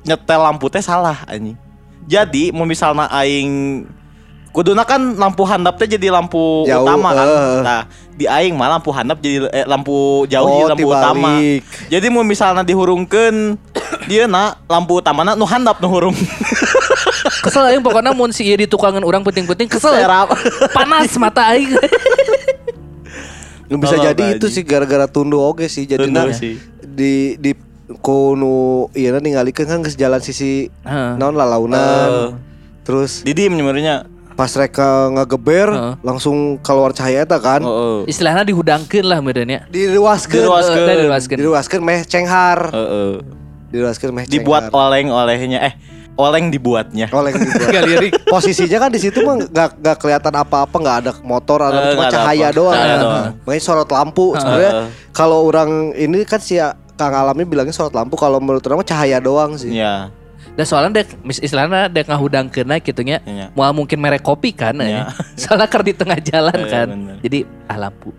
Speaker 3: nyetel lampu teh salah anjing. Jadi mau misalnya aing kuduna kan lampu handap teh jadi lampu
Speaker 2: Jauh,
Speaker 3: utama kan.
Speaker 2: eh.
Speaker 3: Nah, di aing mah lampu handap jadi eh, lampu jauh
Speaker 2: Oh,
Speaker 3: jadi lampu utama.
Speaker 2: dibalik.
Speaker 3: Jadi mau misalnya dihurungkeun dia nak lampu utamana nu handap nu hurung.
Speaker 1: Kesel aing pokoknya mun si ieu di tukangan orang penting-penting kesel.
Speaker 3: Serap.
Speaker 1: Panas mata aing.
Speaker 2: Bisa
Speaker 3: Tolong,
Speaker 2: jadi itu sih gara-gara tunduh oge sih. Jadi
Speaker 3: Tunduh
Speaker 2: na-
Speaker 3: sih.
Speaker 2: di di kono iya ningalikeun kan ke jalan sisi
Speaker 1: Heeh.
Speaker 2: naon lalaunan. Terus
Speaker 3: Didi menyebenarnya.
Speaker 2: pas mereka ngegeber
Speaker 1: Heeh.
Speaker 2: langsung keluar cahaya eta kan.
Speaker 3: Heeh.
Speaker 1: Istilahnya dihudangkeun lah meureunnya.
Speaker 2: Diruaskeun.
Speaker 3: Diruaskeun.
Speaker 1: Eh, diruaskeun.
Speaker 2: Diruaskeun meh cenghar.
Speaker 3: Heeh.
Speaker 2: Diruaskeun meh
Speaker 3: Dibuat
Speaker 2: cenghar.
Speaker 3: oleng olehnya eh oleng dibuatnya.
Speaker 2: oleh yang dibuat.
Speaker 1: Lirik.
Speaker 2: Posisinya kan di situ mah nggak nggak kelihatan apa-apa, nggak ada motor atau
Speaker 3: Eh,
Speaker 2: cuma cahaya
Speaker 3: apa.
Speaker 2: doang.
Speaker 3: Cahaya
Speaker 2: Nah,
Speaker 3: doang.
Speaker 2: Makanya sorot lampu. Sebenarnya
Speaker 3: Heeh.
Speaker 2: kalau orang ini kan si Kang Alami bilangnya sorot lampu, kalau menurut orang mah cahaya doang sih.
Speaker 3: Iya.
Speaker 1: Dan soalnya dek mis- istilahnya dek ngahudang kena gitunya.
Speaker 3: Iya.
Speaker 1: Mau mungkin merek kopi kan
Speaker 3: Iya.
Speaker 1: ya. Soalnya ker di tengah jalan
Speaker 3: Iya,
Speaker 1: kan.
Speaker 3: bener.
Speaker 1: Jadi ah lampu.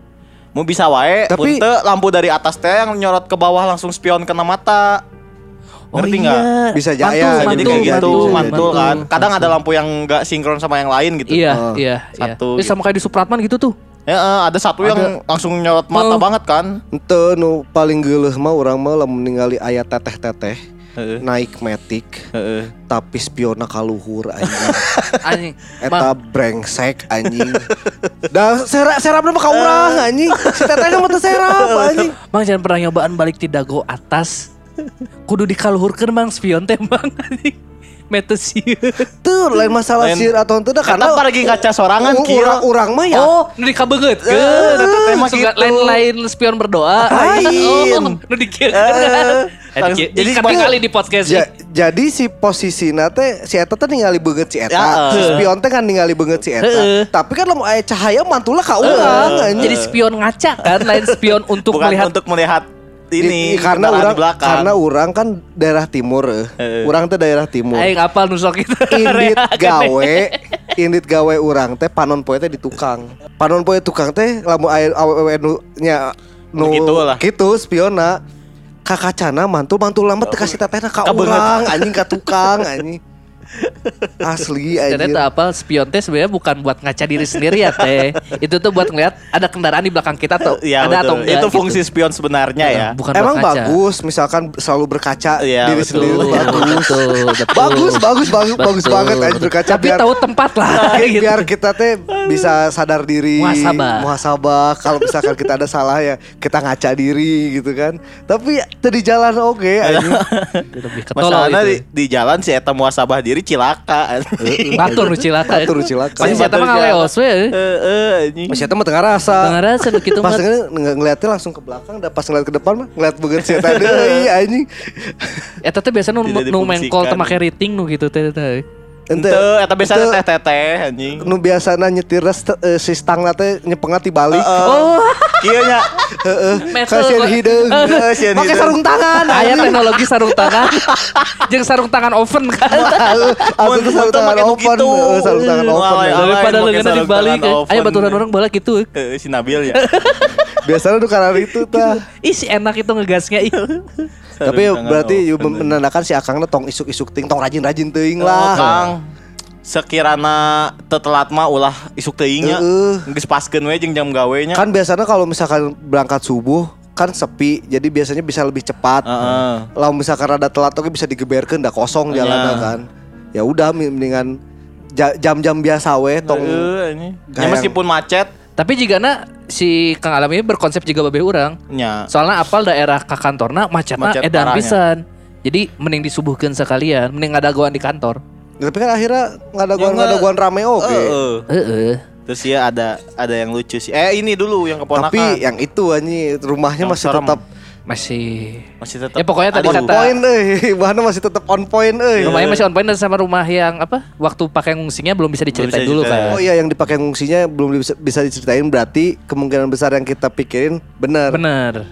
Speaker 3: Mau bisa wae,
Speaker 2: Tapi-
Speaker 3: Tapi lampu dari atas teh yang nyorot ke bawah langsung spion kena mata. Ngerti nggak?
Speaker 2: Bisa
Speaker 1: Mantul,
Speaker 2: jaya,
Speaker 3: Jadi
Speaker 1: mantul,
Speaker 3: kayak gitu,
Speaker 1: mantul,
Speaker 3: mantul, kan.
Speaker 1: mantul.
Speaker 3: Kadang ada lampu yang nggak sinkron sama yang lain gitu.
Speaker 1: Iya,
Speaker 2: Oh.
Speaker 1: iya, iya.
Speaker 3: Satu
Speaker 1: Eh, sama kayak di Supratman gitu tuh.
Speaker 3: Ya, eh, ada satu yang langsung nyorot mata
Speaker 1: Oh.
Speaker 3: banget kan.
Speaker 2: Ente nu paling geuleuh mah urang mah lamun ningali aya teteh-teteh
Speaker 3: Heeh.
Speaker 2: naik metik
Speaker 3: Heeh.
Speaker 2: tapi spiona kaluhur anjing.
Speaker 1: Anjing.
Speaker 2: Eta brengsek anjing. Da serap serap mah ka urang anjing. Si tetehnya mah teu serap anjing.
Speaker 1: Mang jangan pernah nyobaan balik di dago atas. Kudu dikaluhurkeun mang spion teh mang anjing. Metes.
Speaker 2: Tuh lain masalah
Speaker 3: Lain-
Speaker 2: sieun atau henteu da
Speaker 3: Karena
Speaker 2: karena
Speaker 3: pergi kaca sorangan
Speaker 2: u-
Speaker 3: kira.
Speaker 2: urang urang mah ya
Speaker 1: Oh, nu dikabeungeut
Speaker 3: Eh, teteh mah gitu.
Speaker 1: lain-lain spion berdoa.
Speaker 2: Lain.
Speaker 1: Oh, nu dikieu.
Speaker 3: Eh,
Speaker 1: Jadi
Speaker 3: jadi
Speaker 1: jadi kali di podcast
Speaker 2: Ja- jadi si posisi teh si eta teh ningali beungeut si eta.
Speaker 3: Ya, eh.
Speaker 2: si spion teh kan ningali beungeut si eta.
Speaker 1: Heeh.
Speaker 2: Tapi kan lamun aya cahaya mantulnya ka urang anjing.
Speaker 1: Jadi spion ngaca kan, lain spion untuk
Speaker 3: Bukan
Speaker 1: melihat
Speaker 3: untuk melihat ini
Speaker 2: I- i- karena orang
Speaker 3: di belakang.
Speaker 2: karena orang kan daerah timur eh. Orang teh daerah timur.
Speaker 1: aing apal nusok itu.
Speaker 2: Indit gawe, indit gawe orang teh panon poe teh di tukang. Panon poe tukang teh lamun aya awewe nu nya nu
Speaker 3: kitu lah.
Speaker 2: Kitu spiona. Kakacana mantul mantul lambat teh kasih tetehna ka urang anjing ka tukang anjing. Asli anjing.
Speaker 1: Ternyata apa spion teh sebenarnya bukan buat ngaca diri sendiri ya teh. Itu tuh buat ngeliat ada kendaraan di belakang kita tuh.
Speaker 3: Iya,
Speaker 1: ada atau
Speaker 3: betul.
Speaker 1: enggak.
Speaker 3: Itu
Speaker 1: gitu.
Speaker 3: fungsi spion sebenarnya ya.
Speaker 1: Bukan
Speaker 2: Emang
Speaker 1: buat ngaca.
Speaker 2: bagus misalkan selalu berkaca
Speaker 3: Iya,
Speaker 2: diri
Speaker 3: betul.
Speaker 2: sendiri tuh bagus.
Speaker 1: Betul, betul.
Speaker 2: Bagus, bagus, bagus, bagus
Speaker 1: Betul.
Speaker 2: banget anjing berkaca
Speaker 1: Tapi
Speaker 2: biar
Speaker 1: tahu tempat lah
Speaker 2: biar,
Speaker 1: gitu.
Speaker 2: biar kita teh bisa sadar diri
Speaker 1: Muhasabah.
Speaker 2: muhasabah kalau misalkan kita ada salah ya kita ngaca diri gitu kan tapi tadi jalan oke.
Speaker 1: Lebih ketolol
Speaker 3: Masalahnya di,
Speaker 1: itu.
Speaker 3: di jalan si eta muasabah diri cilaka.
Speaker 1: Batur nu cilaka.
Speaker 2: Batur nu cilaka.
Speaker 1: Pasti saya mah ngaleos we.
Speaker 3: Heeh, anjing.
Speaker 2: Mas Eta mah tengah rasa
Speaker 1: Tengah rasa nu kitu
Speaker 2: pas
Speaker 1: mah.
Speaker 2: ng- ngeliatnya langsung ke belakang dan pas ngeliat ke depan mah ngeliat banget si Eta deui anjing
Speaker 1: Eta teh biasa nu teu
Speaker 3: difungsikan.
Speaker 1: make rating nu gitu teh teh.
Speaker 2: Ente
Speaker 3: Ente, eta biasanya
Speaker 2: ente
Speaker 3: teh-teh anjing.
Speaker 2: nu biasa nyetir eh, si stang teh nyepengna tibalik
Speaker 1: Oh,
Speaker 3: Kieu nya.
Speaker 1: metal.
Speaker 2: kasihan hideung
Speaker 3: Heeh, hideung.
Speaker 2: sarung tangan
Speaker 1: Aya teknologi sarung tangan. Jeung sarung tangan oven kan.
Speaker 2: Aku tuh sarung tangan
Speaker 3: gitu.
Speaker 2: Heeh, sarung tangan
Speaker 3: alay.
Speaker 1: Daripada dibalik.
Speaker 3: tangan
Speaker 1: eh. Aya
Speaker 3: oven.
Speaker 1: baturan orang balik gitu.
Speaker 3: Heeh, si Nabil ya.
Speaker 2: biasanya tuh karena itu tah
Speaker 1: Ih si enak itu ngegasnya ih.
Speaker 2: Tapi berarti
Speaker 3: oven.
Speaker 2: menandakan si Akangna tong isuk-isuk ting tong rajin-rajin teuing
Speaker 3: Oh,
Speaker 2: lah.
Speaker 3: Sekirana tetelat mah ulah isuk teuing nya.
Speaker 2: Heeh.
Speaker 3: Geus paskeun we jeung jam gawe nya.
Speaker 2: Kan biasanya kalau misalkan berangkat subuh kan sepi, jadi biasanya bisa lebih cepat.
Speaker 3: Heeh.
Speaker 2: Lalu misalkan ada telat oke bisa digeberkeun dah kosong
Speaker 3: Iya.
Speaker 2: jalannya kan. Ya udah mendingan ja- jam-jam biasa we tong
Speaker 3: anjing. Ya meskipun macet
Speaker 1: Tapi jika na si Kang Alam ini berkonsep juga babe urang.
Speaker 3: nya.
Speaker 1: Soalnya apal daerah ka kantorna macetna
Speaker 3: Macet
Speaker 1: edan
Speaker 3: parahnya.
Speaker 1: pisan. Jadi mending disubuhkeun sekalian, mending ada goan di kantor.
Speaker 2: Tapi kan akhirnya nggak ada
Speaker 3: Ya
Speaker 2: gua nggak ada gua rame oke.
Speaker 3: Heeh.
Speaker 1: Heeh.
Speaker 3: Terus ya ada ada yang lucu sih. Eh ini dulu yang keponakan.
Speaker 2: Tapi yang itu anjing rumahnya
Speaker 3: Yang
Speaker 2: masih
Speaker 3: serem.
Speaker 2: tetap
Speaker 1: Masih
Speaker 3: masih tetap
Speaker 1: Ya, pokoknya tadi
Speaker 2: on
Speaker 1: kata-
Speaker 2: point euy. Bahannya masih tetap on point euy.
Speaker 1: rumahnya masih on point dan sama rumah yang apa? Waktu pakai ngungsinya belum bisa diceritain
Speaker 3: bisa
Speaker 1: dulu kan.
Speaker 2: Oh iya yang dipakai ngungsinya belum bisa, bisa diceritain berarti kemungkinan besar yang kita pikirin benar.
Speaker 1: Bener.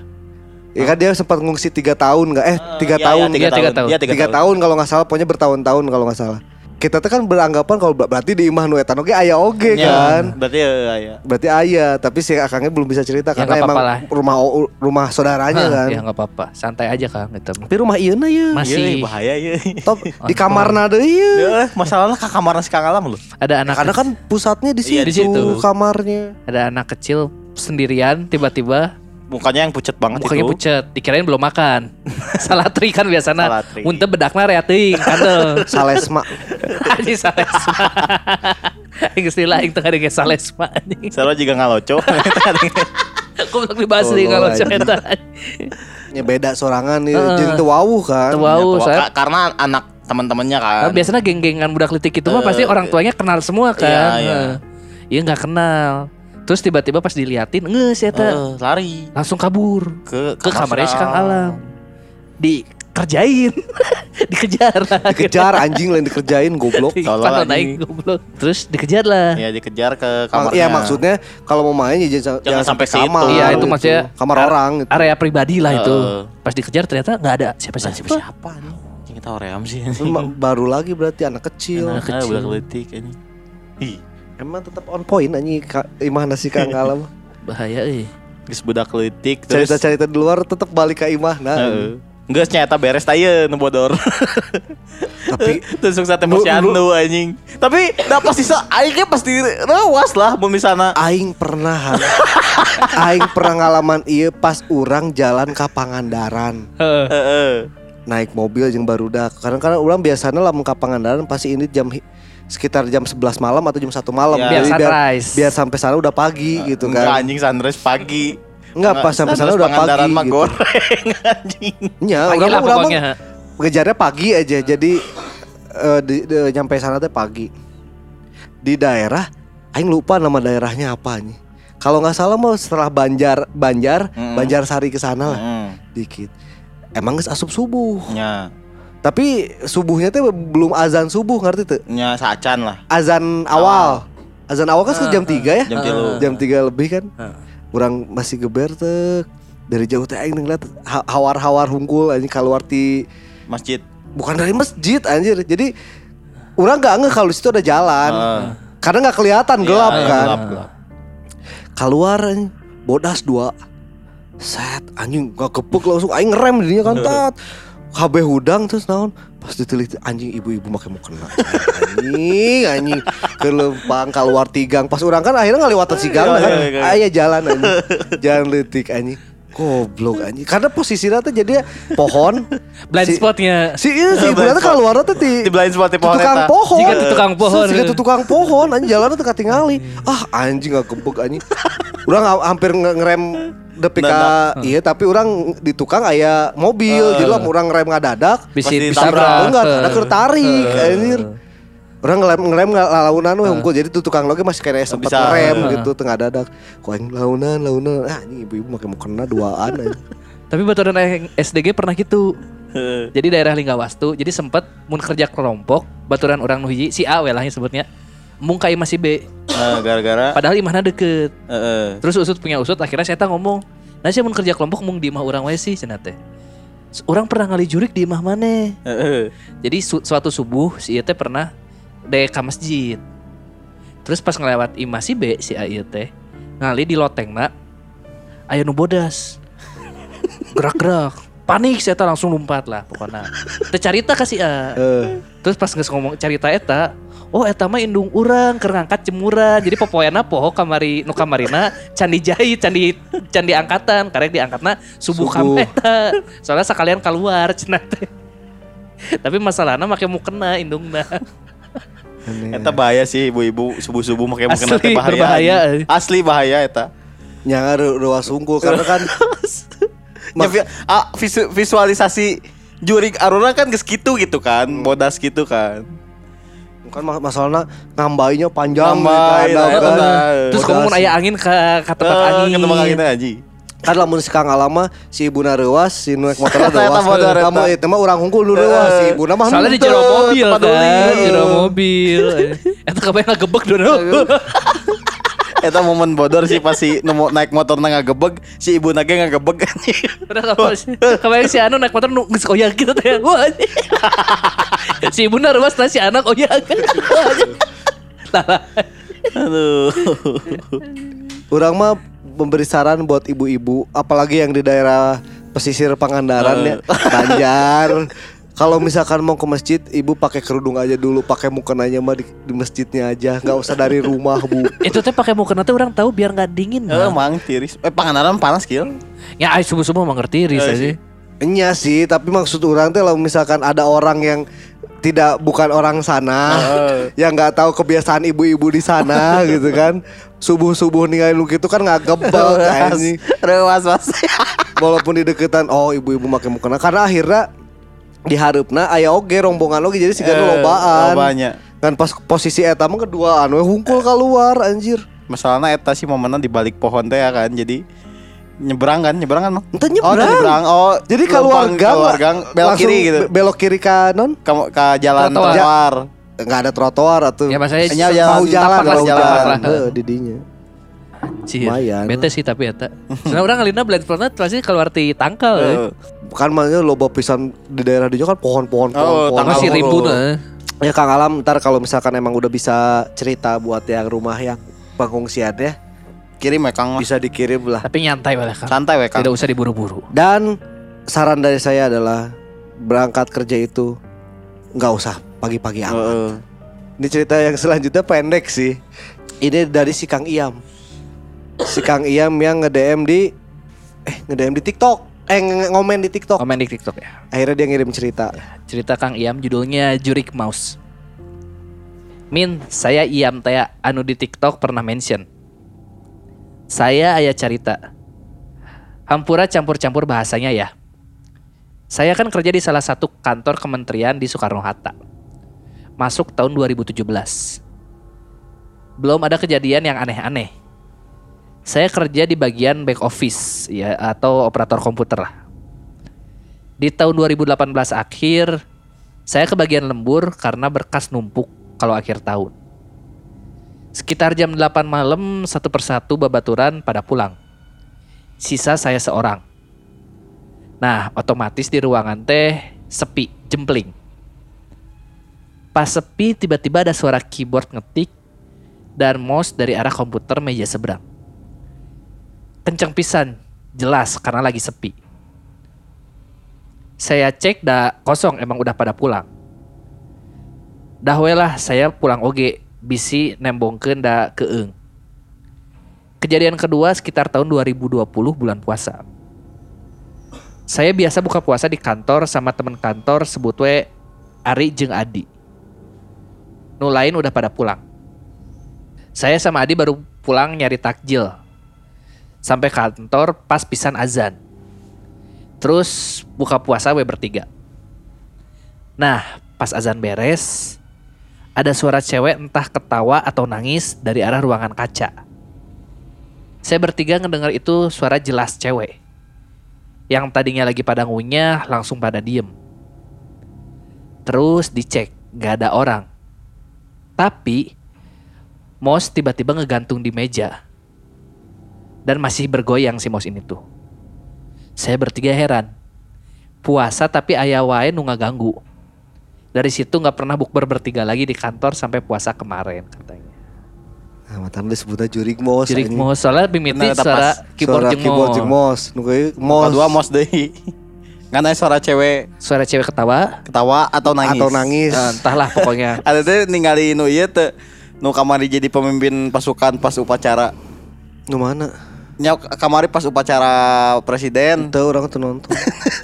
Speaker 2: Ya kan dia sempat ngungsi tiga tahun nggak? Eh tiga
Speaker 3: Iya,
Speaker 2: tahun.
Speaker 3: iya, tiga
Speaker 1: Iya, tiga
Speaker 3: tahun.
Speaker 1: tahun.
Speaker 3: Iya,
Speaker 2: tiga, tahun, kalau nggak salah, pokoknya bertahun-tahun kalau nggak salah. Kita tuh kan beranggapan kalau ber- berarti di imah nu etan oge aya oge
Speaker 3: Ya,
Speaker 2: kan.
Speaker 3: Berarti ya, ya.
Speaker 2: Berarti aya, tapi si akangnya belum bisa cerita
Speaker 1: Ya,
Speaker 2: karena emang
Speaker 1: lah.
Speaker 2: rumah rumah saudaranya
Speaker 1: Hah,
Speaker 2: kan.
Speaker 1: Ya nggak apa-apa, santai aja Kang gitu.
Speaker 2: Tapi rumah ieu na ye.
Speaker 1: Masih
Speaker 3: Iya, bahaya ya.
Speaker 2: Top di kamarna deui ye.
Speaker 3: Ya, masalahnya ke kamar si Kang Alam lu.
Speaker 1: ada anak
Speaker 2: Karena kan pusatnya di situ,
Speaker 1: Iya, di situ.
Speaker 2: kamarnya.
Speaker 1: ada anak kecil sendirian tiba-tiba
Speaker 3: Mukanya yang pucet banget
Speaker 1: mukanya
Speaker 3: itu.
Speaker 1: pucet, dikirain belum makan. Salatri kan biasanya. Muntah bedakna rea teuing kandel.
Speaker 2: Salesma.
Speaker 1: Anjing salesma. Istilah aing teu ngadenge salesma anjing.
Speaker 3: Selalu juga ngaloco.
Speaker 1: Goblok dibahas deui
Speaker 2: Tolol,
Speaker 1: kalau cerita.
Speaker 2: Ya beda sorangan ya.
Speaker 1: Heeh.
Speaker 2: Jeung teu wawuh kan.
Speaker 1: Wawuh.
Speaker 3: Ya,
Speaker 1: saya-
Speaker 3: ka- karena anak teman-temannya kan.
Speaker 1: Nah, biasanya geng-gengan budak litik itu mah
Speaker 3: Eh,
Speaker 1: pasti orang tuanya kenal semua kan.
Speaker 3: Iya, iya.
Speaker 1: Iya nggak kenal. Terus tiba-tiba pas diliatin, nges ya
Speaker 3: Eh, lari
Speaker 1: langsung kabur
Speaker 3: ke
Speaker 1: ke kamarnya si Kang Alam. Dikerjain, dikejar lah.
Speaker 2: Dikejar anjing lain dikerjain goblok.
Speaker 3: Anjing.
Speaker 1: naik goblok. Terus dikejar lah.
Speaker 3: Ya dikejar ke kamarnya.
Speaker 2: Iya maksudnya kalau mau main ya jangan,
Speaker 3: Jangan sampai
Speaker 2: ke kamar.
Speaker 1: Iya, itu
Speaker 2: gitu.
Speaker 1: maksudnya
Speaker 2: kamar
Speaker 1: ar-
Speaker 2: orang gitu.
Speaker 1: Area pribadi lah itu. Pas dikejar ternyata nggak ada
Speaker 3: Nah,
Speaker 1: siapa-siapa.
Speaker 3: siapa siapa nih? Cing kita oream sih.
Speaker 2: Baru lagi berarti anak kecil.
Speaker 3: Anak kecil. Budak letik ini. Ih,
Speaker 2: Emang tetap on point anjing Ka- imah nasi kang alam.
Speaker 1: Bahaya eh.
Speaker 3: geus budak letik terus
Speaker 2: Cerita-cerita di luar tetap balik ke imah nah.
Speaker 3: Heeh. Enggak nyata beres taya nu bodor.
Speaker 2: Tapi Lu-
Speaker 3: posyandu
Speaker 2: lu-
Speaker 3: anjing. Tapi da pasti sa aingnya pasti rewas lah mun misalna.
Speaker 2: aing pernah aing pernah ngalaman iya pas orang jalan ke Pangandaran.
Speaker 1: Heeh.
Speaker 3: Heeh.
Speaker 2: naik mobil jeung barudak karena karena orang biasanya lamun ka Pangandaran pasti ini jam hi- sekitar jam 11 malam atau jam 1 malam
Speaker 3: Ya.
Speaker 1: Biar
Speaker 2: Jadi
Speaker 1: sunrise.
Speaker 2: biar sampai sana udah pagi gitu
Speaker 3: Enggak
Speaker 2: kan
Speaker 3: anjing sunrise pagi.
Speaker 2: Enggak pas sampai sana udah pagi
Speaker 3: mah
Speaker 2: gitu.
Speaker 3: goreng anjing.
Speaker 1: Pagi
Speaker 2: orang
Speaker 1: lah pokoknya.
Speaker 2: ngejarnya pagi aja jadi eh, di, di- nyampe sana teh pagi di daerah aing lupa nama daerahnya apa nih kalau nggak salah mau setelah Banjar Banjar
Speaker 3: Mm-mm.
Speaker 2: Banjar Sari ke sana lah
Speaker 3: Heeh.
Speaker 2: dikit emang geus asup subuh
Speaker 3: Nya,
Speaker 2: tapi subuhnya teh belum azan subuh ngerti tuh?
Speaker 3: Nya sacan lah.
Speaker 2: azan awal. Azan awal kan sekitar jam 3 ya?
Speaker 3: Jam tilu.
Speaker 2: jam 3 lebih kan?
Speaker 1: Heeh.
Speaker 2: orang masih geber tuh. Dari jauh teh aing ngeliat ha- hawar-hawar hungkul anjing keluar ti
Speaker 3: Masjid.
Speaker 2: bukan dari masjid anjir. Jadi orang nggak nge kalau di situ ada jalan.
Speaker 3: Heeh.
Speaker 2: karena nggak kelihatan gelap
Speaker 3: Iya,
Speaker 2: kan?
Speaker 3: gelap, gelap.
Speaker 2: keluar bodas dua. Set anjing gak kepuk langsung. Aing ngerem dinya kan tat KB hudang terus naon? Pas diteliti anjing ibu-ibu make mau kena anjing anjing. Kelempang keluar tigang. Pas orang kan akhirnya ngelewatan si gang
Speaker 3: Iya,
Speaker 2: kan?
Speaker 3: iya, iya.
Speaker 2: ayah jalan anjing. Jalan letik anjing. Goblok anjing. Karena posisinya tuh jadi pohon.
Speaker 1: Blind
Speaker 2: Si-
Speaker 1: spotnya.
Speaker 2: si iya si ibu nanti keluar tuh di
Speaker 3: Di blind spot di pohon
Speaker 2: tukang
Speaker 3: eta.
Speaker 2: pohon.
Speaker 1: Jika tukang pohon.
Speaker 2: Jika tukang pohon anjing jalan tuh katingali. Ah anjing gak gebek anjing. Orang ha- hampir nge- ngerem depi ka iya tapi orang di tukang aya mobil jadi lah orang ngerem ngadadak
Speaker 1: Bisa
Speaker 3: Pasti
Speaker 1: bisa
Speaker 2: enggak ada kertarik anjir orang ngerem ngerem nggak launan we hungkul jadi tuh tukang loge masih kayak sempat
Speaker 3: Bisa.
Speaker 2: ngerem
Speaker 1: Heeh.
Speaker 2: gitu tengah dadak kok aing launan launan ah anjing ibu-ibu makin mau kena duaan.
Speaker 1: Tapi baturan yang SDG pernah gitu.
Speaker 3: Heeh.
Speaker 1: Jadi daerah Linggawastu, jadi sempet mun kerja kelompok, baturan orang nuhiji si A lah yang sebutnya. Mung kai masih B.
Speaker 3: Nah, gara-gara
Speaker 1: Padahal imahna deket.
Speaker 3: heeh.
Speaker 1: Terus usut punya usut akhirnya saya ngomong, "Nah, sih mun kerja kelompok mung di imah orang wae sih cenah teh." Orang pernah ngali jurik di imah mana?
Speaker 3: Heeh.
Speaker 1: Jadi su- suatu subuh si teh pernah dek masjid. Terus pas ngelewat imah si B si A teh ngali di lotengna aya nu bodas. Gerak-gerak. Panik saya langsung lompat lah pokoknya. Teu carita ka si A.
Speaker 2: Eh,
Speaker 1: Terus pas ngomong carita eta, oh eta mah indung urang keur ngangkat jemuran. Jadi popoena poho kamari nu kamarina candi jahit, candi candi angkatan, karek diangkatna subuh,
Speaker 2: Subuh.
Speaker 1: kam eta. Soalnya sekalian keluar cenah teh. Tapi masalahnya make mukena indungna.
Speaker 2: aneh.
Speaker 3: Eta bahaya sih ibu-ibu subuh-subuh make mukena
Speaker 1: Asli,
Speaker 3: teh bahaya.
Speaker 1: berbahaya.
Speaker 3: anjing. Asli bahaya eta.
Speaker 2: Ru- ruas hungkul karena kan
Speaker 3: Ya, vi- ah, visu- visualisasi jurik aruna kan geus kitu gitu kan, bodas gitu kan.
Speaker 2: Kan mas- masalahnya ngambainya panjang
Speaker 3: Ngambai,
Speaker 2: gitu, kan.
Speaker 3: nah.
Speaker 1: Terus kamu mun aya angin ke ke tempat
Speaker 3: Eh,
Speaker 1: angin.
Speaker 3: ke tempat angin aja.
Speaker 2: kan lamun si Kang Alama si ibuna reuas si nu naik motor
Speaker 3: eta.
Speaker 2: kamu itu mah urang hungkul nu reuas si ibuna mah
Speaker 1: Soalnya di jero mobil kan, jero mobil. Eta kabayang ngagebek dulu.
Speaker 3: Eta momen bodor sih pas si nemu naik motor nang ngagebeg, si ibu nage ngagebeg anjing.
Speaker 1: Udah kabayang si Anu naik motor nu geus koyak gitu teh. Wah. anjing. si ibu ruas nah si anak koyak.
Speaker 3: Aduh.
Speaker 2: Urang mah memberi saran buat ibu-ibu apalagi yang di daerah pesisir Pangandaran ya Banjar kalau misalkan mau ke masjid ibu pakai kerudung aja dulu pakai mukenanya mah di, di masjidnya aja nggak usah dari rumah bu
Speaker 1: Itu teh pakai mukena teh orang tahu biar nggak dingin.
Speaker 3: Eh, mang tiris. Eh, pangandaran panas kieu.
Speaker 1: Ya ay subuh-subuh mah ngerti ris
Speaker 3: Eh,
Speaker 1: aja.
Speaker 2: Iya sih, tapi maksud orang tuh kalau misalkan ada orang yang tidak bukan orang sana, yang nggak tahu kebiasaan ibu-ibu di sana gitu kan, subuh subuh ninggalin lu gitu kan nggak gebel anjing.
Speaker 3: Rewas was.
Speaker 2: Walaupun di deketan, oh ibu-ibu make mukena karena akhirnya diharapna aya oge rombongan oge jadi sigana
Speaker 3: Eh,
Speaker 2: lobaan.
Speaker 3: lobanya.
Speaker 2: Kan pas posisi eta mah keduaan we hungkul keluar anjir.
Speaker 3: Masalahnya eta sih momennya di balik pohon teh ya kan. Jadi nyebrang kan, nyebrang kan, Oh,
Speaker 2: nyebrang.
Speaker 3: Oh,
Speaker 2: Jadi keluar gang,
Speaker 3: keluar gang belok kiri gitu.
Speaker 2: be- Belok kiri kanan,
Speaker 3: Ke, ke jalan
Speaker 1: Trotoar.
Speaker 3: trotoar.
Speaker 2: nggak ada trotoar atau
Speaker 1: Ya maksudnya
Speaker 3: Nya jalan,
Speaker 2: mau jalan,
Speaker 1: tapak lah,
Speaker 2: mau
Speaker 1: tapak
Speaker 2: jalan,
Speaker 1: lah.
Speaker 2: Heeh, didinya.
Speaker 1: Cie,
Speaker 2: Lumayan.
Speaker 1: Bete sih tapi eta. Soalnya orang ngalina Blade Planet pasti keluar di tangkal. eh.
Speaker 3: Eh,
Speaker 2: Kan makanya loba pisan di daerah dia kan pohon-pohon pohon,
Speaker 3: Oh,
Speaker 2: pohon.
Speaker 3: tangkal
Speaker 1: Masih
Speaker 3: Kalau-
Speaker 1: rimbun eh.
Speaker 2: Ya Kang Alam ntar kalau misalkan emang udah bisa cerita buat yang rumah yang pengungsian ya
Speaker 3: kirim ya Kang.
Speaker 2: bisa dikirim lah.
Speaker 1: Tapi nyantai lah kan.
Speaker 3: Santai we Kang.
Speaker 1: Tidak usah diburu-buru.
Speaker 2: Dan saran dari saya adalah berangkat kerja itu nggak usah pagi-pagi amat.
Speaker 3: Heeh.
Speaker 2: Ini cerita yang selanjutnya pendek sih. Ini dari si Kang Iam. Si Kang Iam yang nge-DM di eh nge-DM di TikTok. Eh ngomen di TikTok.
Speaker 1: Komen di TikTok ya.
Speaker 2: Akhirnya dia ngirim cerita.
Speaker 1: Cerita Kang Iam judulnya Jurik Mouse. Min, saya Iam teh anu di TikTok pernah mention. Saya ayah cerita. Hampura campur-campur bahasanya ya. Saya kan kerja di salah satu kantor kementerian di Soekarno-Hatta. Masuk tahun 2017. Belum ada kejadian yang aneh-aneh. Saya kerja di bagian back office ya atau operator komputer lah. Di tahun 2018 akhir, saya ke bagian lembur karena berkas numpuk kalau akhir tahun. Sekitar jam 8 malam, satu persatu babaturan pada pulang. Sisa saya seorang. Nah, otomatis di ruangan teh sepi, jempling. Pas sepi, tiba-tiba ada suara keyboard ngetik dan mouse dari arah komputer meja seberang. Kenceng pisan, jelas karena lagi sepi. Saya cek dah kosong emang udah pada pulang. Dah lah saya pulang oge bisi nembongkeun da keeng. Kejadian kedua sekitar tahun 2020 bulan puasa. Saya biasa buka puasa di kantor sama temen kantor sebut we Ari jeung Adi. Nu lain udah pada pulang. Saya sama Adi baru pulang nyari takjil. Sampai kantor pas pisan azan. Terus buka puasa we bertiga. Nah, pas azan beres, ada suara cewek entah ketawa atau nangis dari arah ruangan kaca. Saya bertiga ngedengar itu suara jelas cewek. Yang tadinya lagi pada ngunyah langsung pada diem. Terus dicek, gak ada orang. Tapi, mouse tiba-tiba ngegantung di meja. Dan masih bergoyang si mouse ini tuh. Saya bertiga heran. Puasa tapi ayah wae nu ganggu. Dari situ nggak pernah bukber bertiga lagi di kantor sampai puasa kemarin katanya.
Speaker 2: Nah, matan disebutnya jurik mos. Anjing.
Speaker 1: mau soalnya mimiti suara keyboard
Speaker 2: Suara
Speaker 1: jeung
Speaker 2: keyboard mos. Nu kayak
Speaker 3: Mos.
Speaker 2: mos.
Speaker 3: Dua mos deui. Karena suara cewek
Speaker 1: Suara cewek ketawa.
Speaker 3: ketawa atau nangis.
Speaker 2: Atau nangis.
Speaker 1: eh, entahlah pokoknya.
Speaker 3: Ada teh ningali nu ieu teh nu kamari jadi pemimpin pasukan pas upacara.
Speaker 2: Nu mana?
Speaker 3: Nya kamari pas upacara presiden
Speaker 2: Itu orang tuh nonton.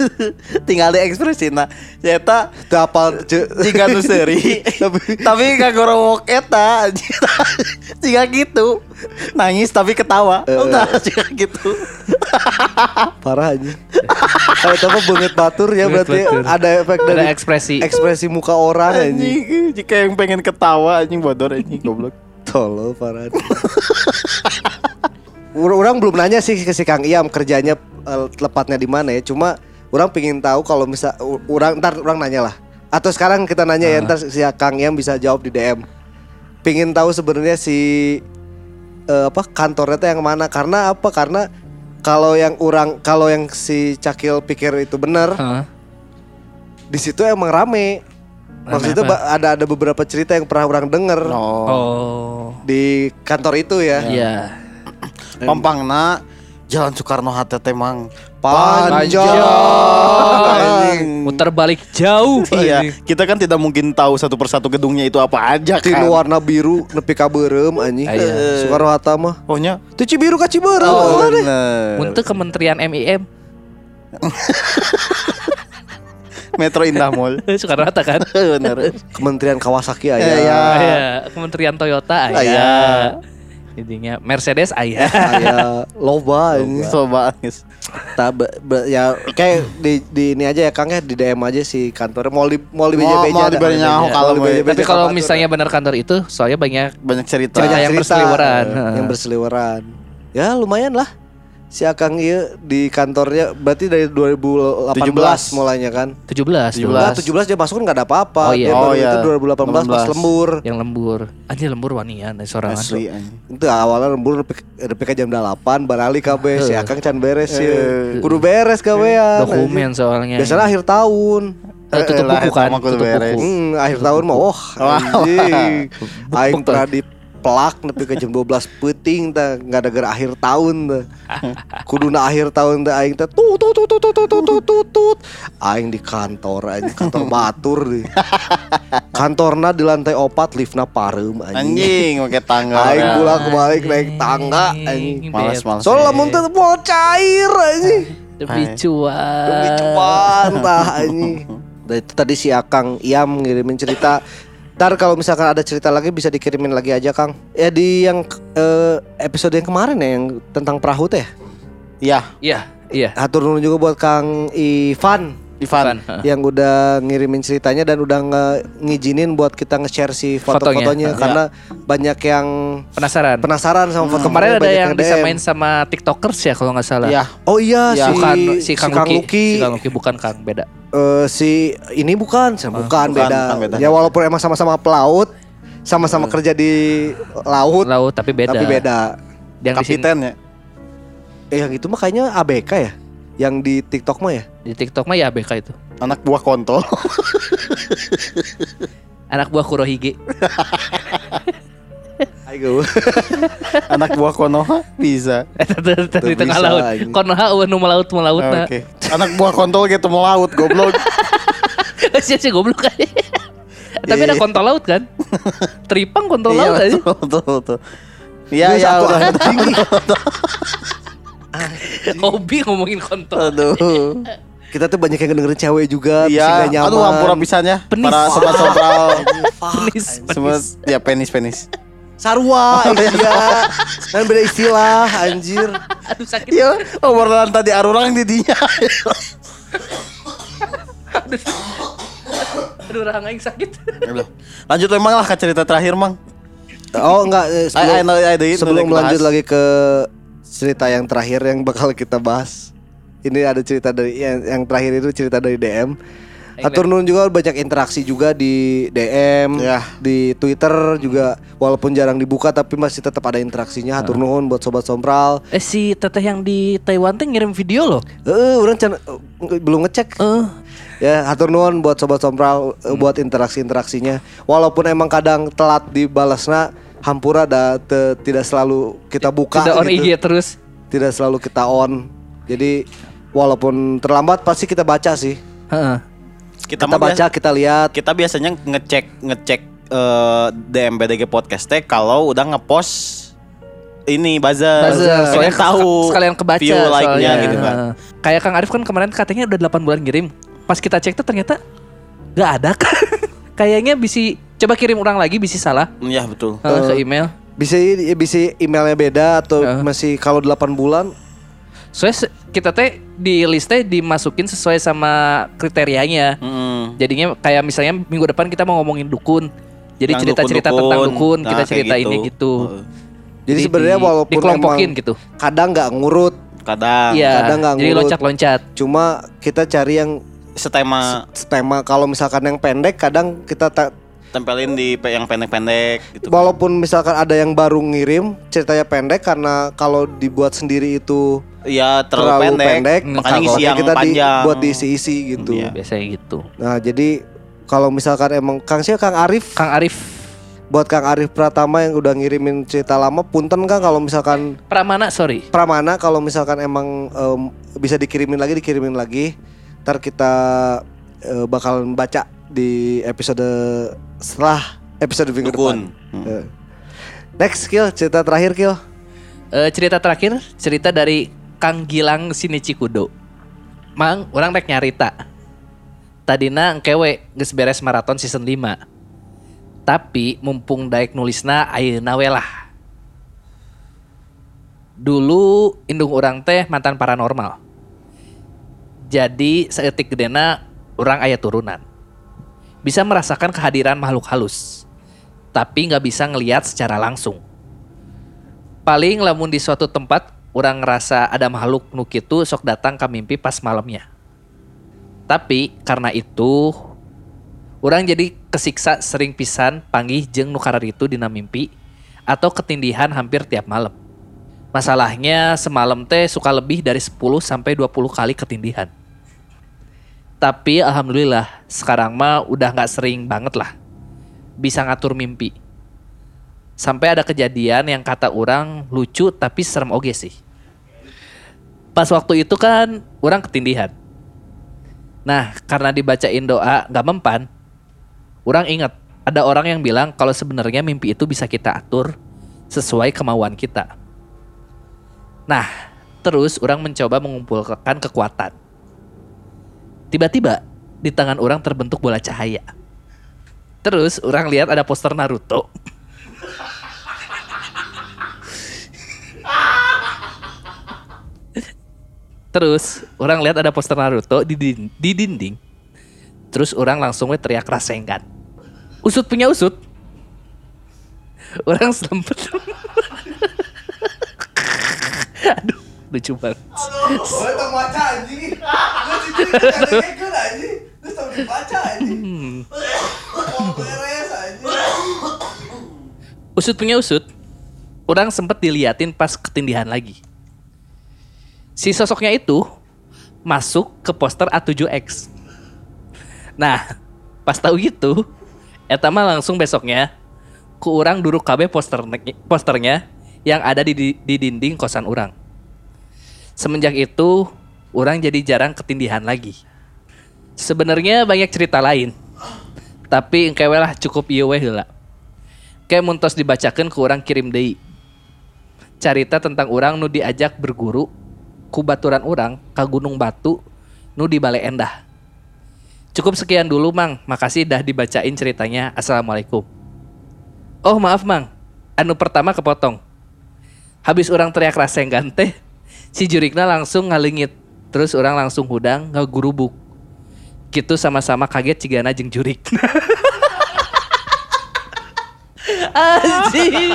Speaker 3: tinggal di ekspresina. Eta
Speaker 2: Itu apal ce-
Speaker 3: jika nu seuri tapi gak gorowok eta jika gitu nangis tapi ketawa
Speaker 2: Eh.
Speaker 3: udah jika gitu
Speaker 2: parah aja. Kalau itu apa banget batur ya berarti ada efek dari
Speaker 1: ekspresi.
Speaker 2: ekspresi muka orang anjing.
Speaker 3: anjing jika yang pengen ketawa anjing bodor anjing goblok
Speaker 2: Tolol parah. Orang belum nanya sih ke si Kang Iam kerjanya eh, tepatnya di mana ya. Cuma orang pengen tahu kalau misal orang ntar orang nanya lah. Atau sekarang kita nanya ya ntar si Kang Iam bisa jawab di DM. Pengen tahu sebenarnya si eh, apa kantornya tuh yang mana? Karena apa? Karena kalau yang orang kalau yang si Cakil pikir itu benar, di situ emang rame. Maksudnya ada ada beberapa cerita yang pernah orang denger
Speaker 3: oh
Speaker 2: di kantor itu ya.
Speaker 1: Iya.
Speaker 3: Pampangna Jalan Soekarno Hatta teh mang
Speaker 2: Panjang.
Speaker 3: Anjing.
Speaker 1: Muter balik jauh.
Speaker 3: Iya, kita kan tidak mungkin tahu satu persatu gedungnya itu apa aja kan.
Speaker 2: Tinu warna biru nepi ka beureum anjing.
Speaker 1: Aya.
Speaker 2: Soekarno Hatta mah.
Speaker 3: Ohnya.
Speaker 2: Teu Cibiru ka Ciberem.
Speaker 3: Oh.
Speaker 1: Untuk Kementerian MIM
Speaker 3: Metro Indah Mall.
Speaker 1: Soekarno Hatta kan.
Speaker 3: bener.
Speaker 2: Kementerian Kawasaki aya.
Speaker 3: Iya.
Speaker 1: Iya, Kementerian Toyota aya.
Speaker 3: Aya.
Speaker 1: Intinya Mercedes aya.
Speaker 2: Aya loba anjing.
Speaker 3: Coba guys.
Speaker 2: Ta- be- be- ya kayak di, di ini aja ya Kang ya di DM aja si kantornya mau di mau di
Speaker 3: Mau-
Speaker 2: beja
Speaker 3: mau
Speaker 2: ada.
Speaker 3: di beja nyaho
Speaker 2: Mau
Speaker 3: kalau
Speaker 1: Tapi kalau misalnya benar kantor itu, soalnya banyak
Speaker 3: Banyak cerita.
Speaker 2: Banyak
Speaker 1: yang
Speaker 2: cerita,
Speaker 1: berseliweran.
Speaker 2: yang berseliweran. Ya lumayan lah. Si Akang iya di kantornya berarti dari 2018
Speaker 3: 17.
Speaker 2: mulainya kan.
Speaker 1: 17 dulu.
Speaker 2: Enggak, 17 dia masuk kan enggak ada apa-apa.
Speaker 1: Oh, iya.
Speaker 2: Dia
Speaker 3: Oh, iya.
Speaker 2: itu 2018 pas
Speaker 3: 18.
Speaker 2: lembur.
Speaker 1: Yang lembur. Anjir lembur wanian dari sorangan.
Speaker 3: Asli.
Speaker 2: Itu awalnya lembur ka jam 8 barali kabeh si Akang can beres ya. Kudu beres kabean.
Speaker 1: Dokumen soalnya.
Speaker 2: Biasanya akhir tahun.
Speaker 1: Eh, tutup
Speaker 3: Eh,
Speaker 1: buku kan, tutup
Speaker 3: beres.
Speaker 1: buku.
Speaker 2: Hmm, akhir tahun mah oh anjing. Aing di pelak nepi ke jam 12 peting tah nggak ada gara akhir tahun tah. Kuduna akhir tahun teh aing teh tut tut tut tut tut tut tut tut. Aing di kantor anjing kantor batur di. Kantorna di lantai opat liftna pareum anjing.
Speaker 3: Anjing pakai tangga.
Speaker 2: Aing bolak balik naik tangga anjing.
Speaker 3: Males, males.
Speaker 2: Soalnya lamun teh mau cair anjing.
Speaker 1: Demi cuan.
Speaker 2: Demi cuan tah anjing. Tadi si Akang Iam ngirimin cerita. Ntar kalau misalkan ada cerita lagi bisa dikirimin lagi aja Kang. Ya di yang eh, episode yang kemarin ya yang tentang perahu teh.
Speaker 3: Iya,
Speaker 1: Iya, iya.
Speaker 2: Hatur nuhun juga buat Kang Ivan
Speaker 3: Ivan.
Speaker 2: Yang udah ngirimin ceritanya dan udah nge ngizinin buat kita nge-share si
Speaker 1: Fotonya.
Speaker 2: foto-fotonya
Speaker 3: Ya.
Speaker 2: karena banyak yang
Speaker 1: Penasaran.
Speaker 2: penasaran sama foto
Speaker 1: Kemarin ada
Speaker 2: banyak
Speaker 1: yang
Speaker 2: DM.
Speaker 1: disamain sama TikTokers ya kalau nggak salah.
Speaker 3: Iya.
Speaker 2: Oh iya
Speaker 3: Ya.
Speaker 2: si,
Speaker 1: Bukan si Kang, Luki.
Speaker 2: Luki.
Speaker 1: Si Kang Luki bukan Kang, beda.
Speaker 2: Eh, si ini bukan, bukan,
Speaker 3: bukan,
Speaker 2: beda.
Speaker 3: bukan beda.
Speaker 2: Ya walaupun emang sama-sama pelaut, sama-sama kerja di laut,
Speaker 1: Laut tapi beda.
Speaker 2: tapi beda.
Speaker 1: Yang
Speaker 3: Kapiten ya.
Speaker 2: Eh yang itu mah kayaknya ABK ya, yang di TikTok mah ya.
Speaker 1: di TikTok mah ya ABK itu.
Speaker 3: Anak buah kontol.
Speaker 1: Anak buah Kurohige.
Speaker 2: Ayo.
Speaker 3: Anak buah Konoha bisa.
Speaker 1: di tengah
Speaker 2: bisa,
Speaker 1: laut. Konoha eueuh nu melaut melaut na.
Speaker 3: Oke. Anak buah kontol gitu mau laut goblok.
Speaker 1: Sia sih goblok aja. Tapi ada kontol laut kan? Teripang kontol laut aja.
Speaker 3: betul, betul. Iya, iya,
Speaker 2: satu
Speaker 3: udah.
Speaker 2: anjing.
Speaker 1: Hobi ngomongin kontol.
Speaker 3: Aduh.
Speaker 2: Kita tuh banyak yang dengerin cewek juga,
Speaker 3: Iya,
Speaker 2: nyaman.
Speaker 3: aduh ampura pisannya.
Speaker 1: Penis.
Speaker 3: Para sobat sombral.
Speaker 1: Penis,
Speaker 3: Semua
Speaker 1: penis.
Speaker 3: ya penis penis.
Speaker 2: Sarwa, iya. Kan beda istilah, anjir.
Speaker 1: Aduh sakit.
Speaker 3: Iya, obrolan tadi arurang di dinya.
Speaker 1: Aduh rahang aing sakit.
Speaker 3: Aduh. Lanjut emang lah ke cerita terakhir, Mang.
Speaker 2: Oh enggak, eh, sebelum,
Speaker 3: Ay, ay, ay, ay, ay,
Speaker 2: sebelum lanjut lagi ke cerita yang terakhir yang bakal kita bahas. Ini ada cerita dari yang, yang terakhir itu cerita dari DM. Atur nuhun juga banyak interaksi juga di DM,
Speaker 3: Ya.
Speaker 2: di Twitter juga walaupun jarang dibuka tapi masih tetap ada interaksinya. Hatur nuhun buat sobat sompral.
Speaker 1: Eh si teteh yang di Taiwan teh ngirim video loh.
Speaker 2: Eh, orang can- eh, belum ngecek.
Speaker 1: Eh,
Speaker 2: Ya, hatur nuhun buat sobat sompral eh, buat interaksi-interaksinya. Walaupun emang kadang telat dibalasna, hampura da te- tidak selalu kita buka
Speaker 1: tidak on
Speaker 2: gitu.
Speaker 1: IG terus.
Speaker 2: Tidak selalu kita on. Jadi walaupun terlambat pasti kita baca sih.
Speaker 1: Heeh.
Speaker 2: Kita
Speaker 3: Kita,
Speaker 2: baca,
Speaker 3: biasa-
Speaker 2: kita lihat.
Speaker 3: kita biasanya ngecek ngecek eh, DM BDG podcast teh kalau udah ngepost ini buzzer,
Speaker 1: Buzzer, soalnya
Speaker 3: tahu
Speaker 1: sekalian kebaca
Speaker 3: view like-nya
Speaker 1: soalnya.
Speaker 3: gitu kan.
Speaker 1: Kayak Kang Arif kan kemarin katanya udah 8 bulan ngirim. Pas kita cek tuh ternyata nggak ada kan. Kayaknya bisa coba kirim ulang lagi bisa salah
Speaker 3: Iya betul.
Speaker 1: Heeh, ke email.
Speaker 2: Bisa bisa emailnya beda atau
Speaker 1: Heeh.
Speaker 2: masih kalau 8 bulan
Speaker 1: Soalnya se- kita teh di listnya dimasukin sesuai sama kriterianya.
Speaker 3: Mm.
Speaker 1: Jadinya kayak misalnya minggu depan kita mau ngomongin dukun. Jadi cerita-cerita tentang dukun,
Speaker 3: Nah,
Speaker 1: kita cerita ini
Speaker 3: gitu.
Speaker 1: gitu.
Speaker 3: Heeh.
Speaker 2: Jadi sebenarnya walaupun
Speaker 1: dikelompokin
Speaker 2: emang-
Speaker 1: gitu.
Speaker 2: kadang nggak ngurut,
Speaker 3: Kadang
Speaker 1: Iya.
Speaker 2: kadang nggak
Speaker 1: Jadi
Speaker 2: ngurut.
Speaker 1: loncat-loncat.
Speaker 2: cuma kita cari yang
Speaker 3: setema
Speaker 2: tema kalau misalkan yang pendek kadang kita ta-
Speaker 3: tempelin di pe- yang pendek-pendek gitu.
Speaker 2: walaupun misalkan ada yang baru ngirim ceritanya pendek karena kalau dibuat sendiri itu
Speaker 3: Iya terlalu,
Speaker 2: terlalu,
Speaker 3: pendek,
Speaker 2: pendek,
Speaker 1: Hmm,
Speaker 3: makanya
Speaker 2: kalau
Speaker 3: isi yang
Speaker 2: kita di-
Speaker 3: panjang.
Speaker 2: buat diisi-isi gitu.
Speaker 3: Iya.
Speaker 1: Biasanya gitu.
Speaker 2: Nah jadi kalau misalkan emang Kang siapa Kang Arif
Speaker 1: Kang Arif
Speaker 2: buat Kang Arif Pratama yang udah ngirimin cerita lama punten Kang kalau misalkan
Speaker 1: Pramana sorry.
Speaker 2: Pramana kalau misalkan emang em, bisa dikirimin lagi dikirimin lagi ntar kita eh, bakalan baca di episode setelah episode minggu
Speaker 3: Dukun.
Speaker 2: depan. Eh. Next kill cerita terakhir kill.
Speaker 1: Eh, cerita terakhir cerita dari Kang Gilang Sinichi Kudo. Mang, orang rek nyarita. Tadina engkewe geus beres maraton season 5. Tapi mumpung daek nulisna ayeuna we lah. Dulu indung orang teh mantan paranormal. Jadi seetik gedena orang aya turunan. Bisa merasakan kehadiran makhluk halus. Tapi nggak bisa ngelihat secara langsung paling lamun di suatu tempat orang ngerasa ada makhluk nu kitu sok datang ke mimpi pas malamnya. Tapi karena itu orang jadi kesiksa sering pisan panggih jeung nu itu dina mimpi atau ketindihan hampir tiap malam. Masalahnya semalam teh suka lebih dari 10 sampai 20 kali ketindihan. Tapi alhamdulillah sekarang mah udah nggak sering banget lah. Bisa ngatur mimpi. Sampai ada kejadian yang kata orang lucu tapi serem oge sih. Pas waktu itu kan orang ketindihan. Nah karena dibacain doa nggak mempan, orang ingat ada orang yang bilang kalau sebenarnya mimpi itu bisa kita atur sesuai kemauan kita. Nah, terus orang mencoba mengumpulkan kekuatan. Tiba-tiba di tangan orang terbentuk bola cahaya. Terus orang lihat ada poster Naruto. Terus orang lihat ada poster Naruto di, din- di dinding. Terus orang langsung we teriak Rasengan. Usut punya usut. Orang sempet. Aduh, lucu banget.
Speaker 2: Baca anjing.
Speaker 1: Usut punya usut. Orang sempet diliatin pas ketindihan lagi. Si sosoknya itu masuk ke poster A7X. Nah, pas tahu gitu, eta mah langsung besoknya ku orang duduk KB poster posternya yang ada di, di, di dinding kosan orang. Semenjak itu, orang jadi jarang ketindihan lagi. Sebenarnya banyak cerita lain, tapi engke lah cukup ieu we heula. Kayak muntos dibacakan ke orang kirim deui. Carita tentang orang nu diajak berguru ku baturan orang ke Gunung Batu nu di Bale Endah. Cukup sekian dulu Mang, makasih dah dibacain ceritanya. Assalamualaikum. Oh maaf Mang, anu pertama kepotong. Habis orang teriak rasenggan teh, si jurikna langsung ngalingit. Terus orang langsung hudang ngagurubuk. Gitu sama-sama kaget cigana jeung jurik. Anjing.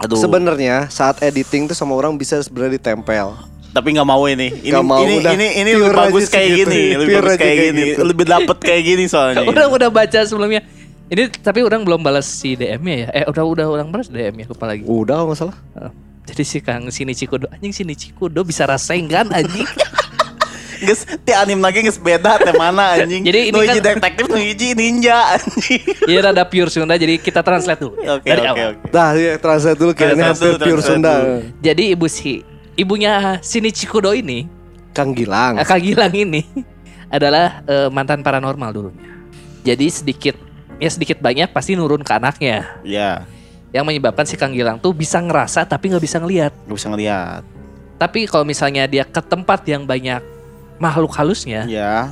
Speaker 3: Aduh.
Speaker 2: Sebenarnya saat editing tuh sama orang bisa sebenarnya ditempel.
Speaker 3: tapi nggak mau ini. Ini
Speaker 2: Nggak mau,
Speaker 3: ini,
Speaker 2: udah
Speaker 3: ini ini lebih bagus kayak
Speaker 2: segitu.
Speaker 3: gini, lebih
Speaker 2: Pure
Speaker 3: bagus kayak
Speaker 2: kayak
Speaker 3: gini,
Speaker 2: gitu.
Speaker 3: lebih dapet kayak gini soalnya.
Speaker 1: udah udah baca sebelumnya. Ini tapi orang belum balas si DM-nya ya. Eh udah udah orang balas DM-nya lupa lagi.
Speaker 2: Udah nggak salah.
Speaker 1: Oh, Jadi si Kang sini Cikudo anjing sini Cikudo bisa rasenggan anjing.
Speaker 3: Geus ti anim lagi geus beda teh mana anjing.
Speaker 1: Jadi ini kan-
Speaker 3: detektif, hiji ninja anjing.
Speaker 1: Iya rada pure Sunda jadi kita translate dulu.
Speaker 3: Oke
Speaker 1: dari
Speaker 3: oke
Speaker 1: awal.
Speaker 3: oke.
Speaker 2: Nah, ya, translate dulu kayaknya
Speaker 3: Translate
Speaker 2: hampir pure Sunda.
Speaker 3: dulu.
Speaker 1: Jadi ibu si ibunya sini Cikudo ini,
Speaker 2: Kang Gilang.
Speaker 1: Kak Gilang ini adalah eh, mantan paranormal dulunya. Jadi sedikit ya sedikit banyak pasti nurun ke anaknya
Speaker 3: Iya,
Speaker 1: yang menyebabkan si Kang Gilang tuh bisa ngerasa tapi nggak bisa ngelihat.
Speaker 3: gak bisa ngeliat.
Speaker 1: Tapi kalau misalnya dia ke tempat yang banyak makhluk halusnya,
Speaker 3: Ya,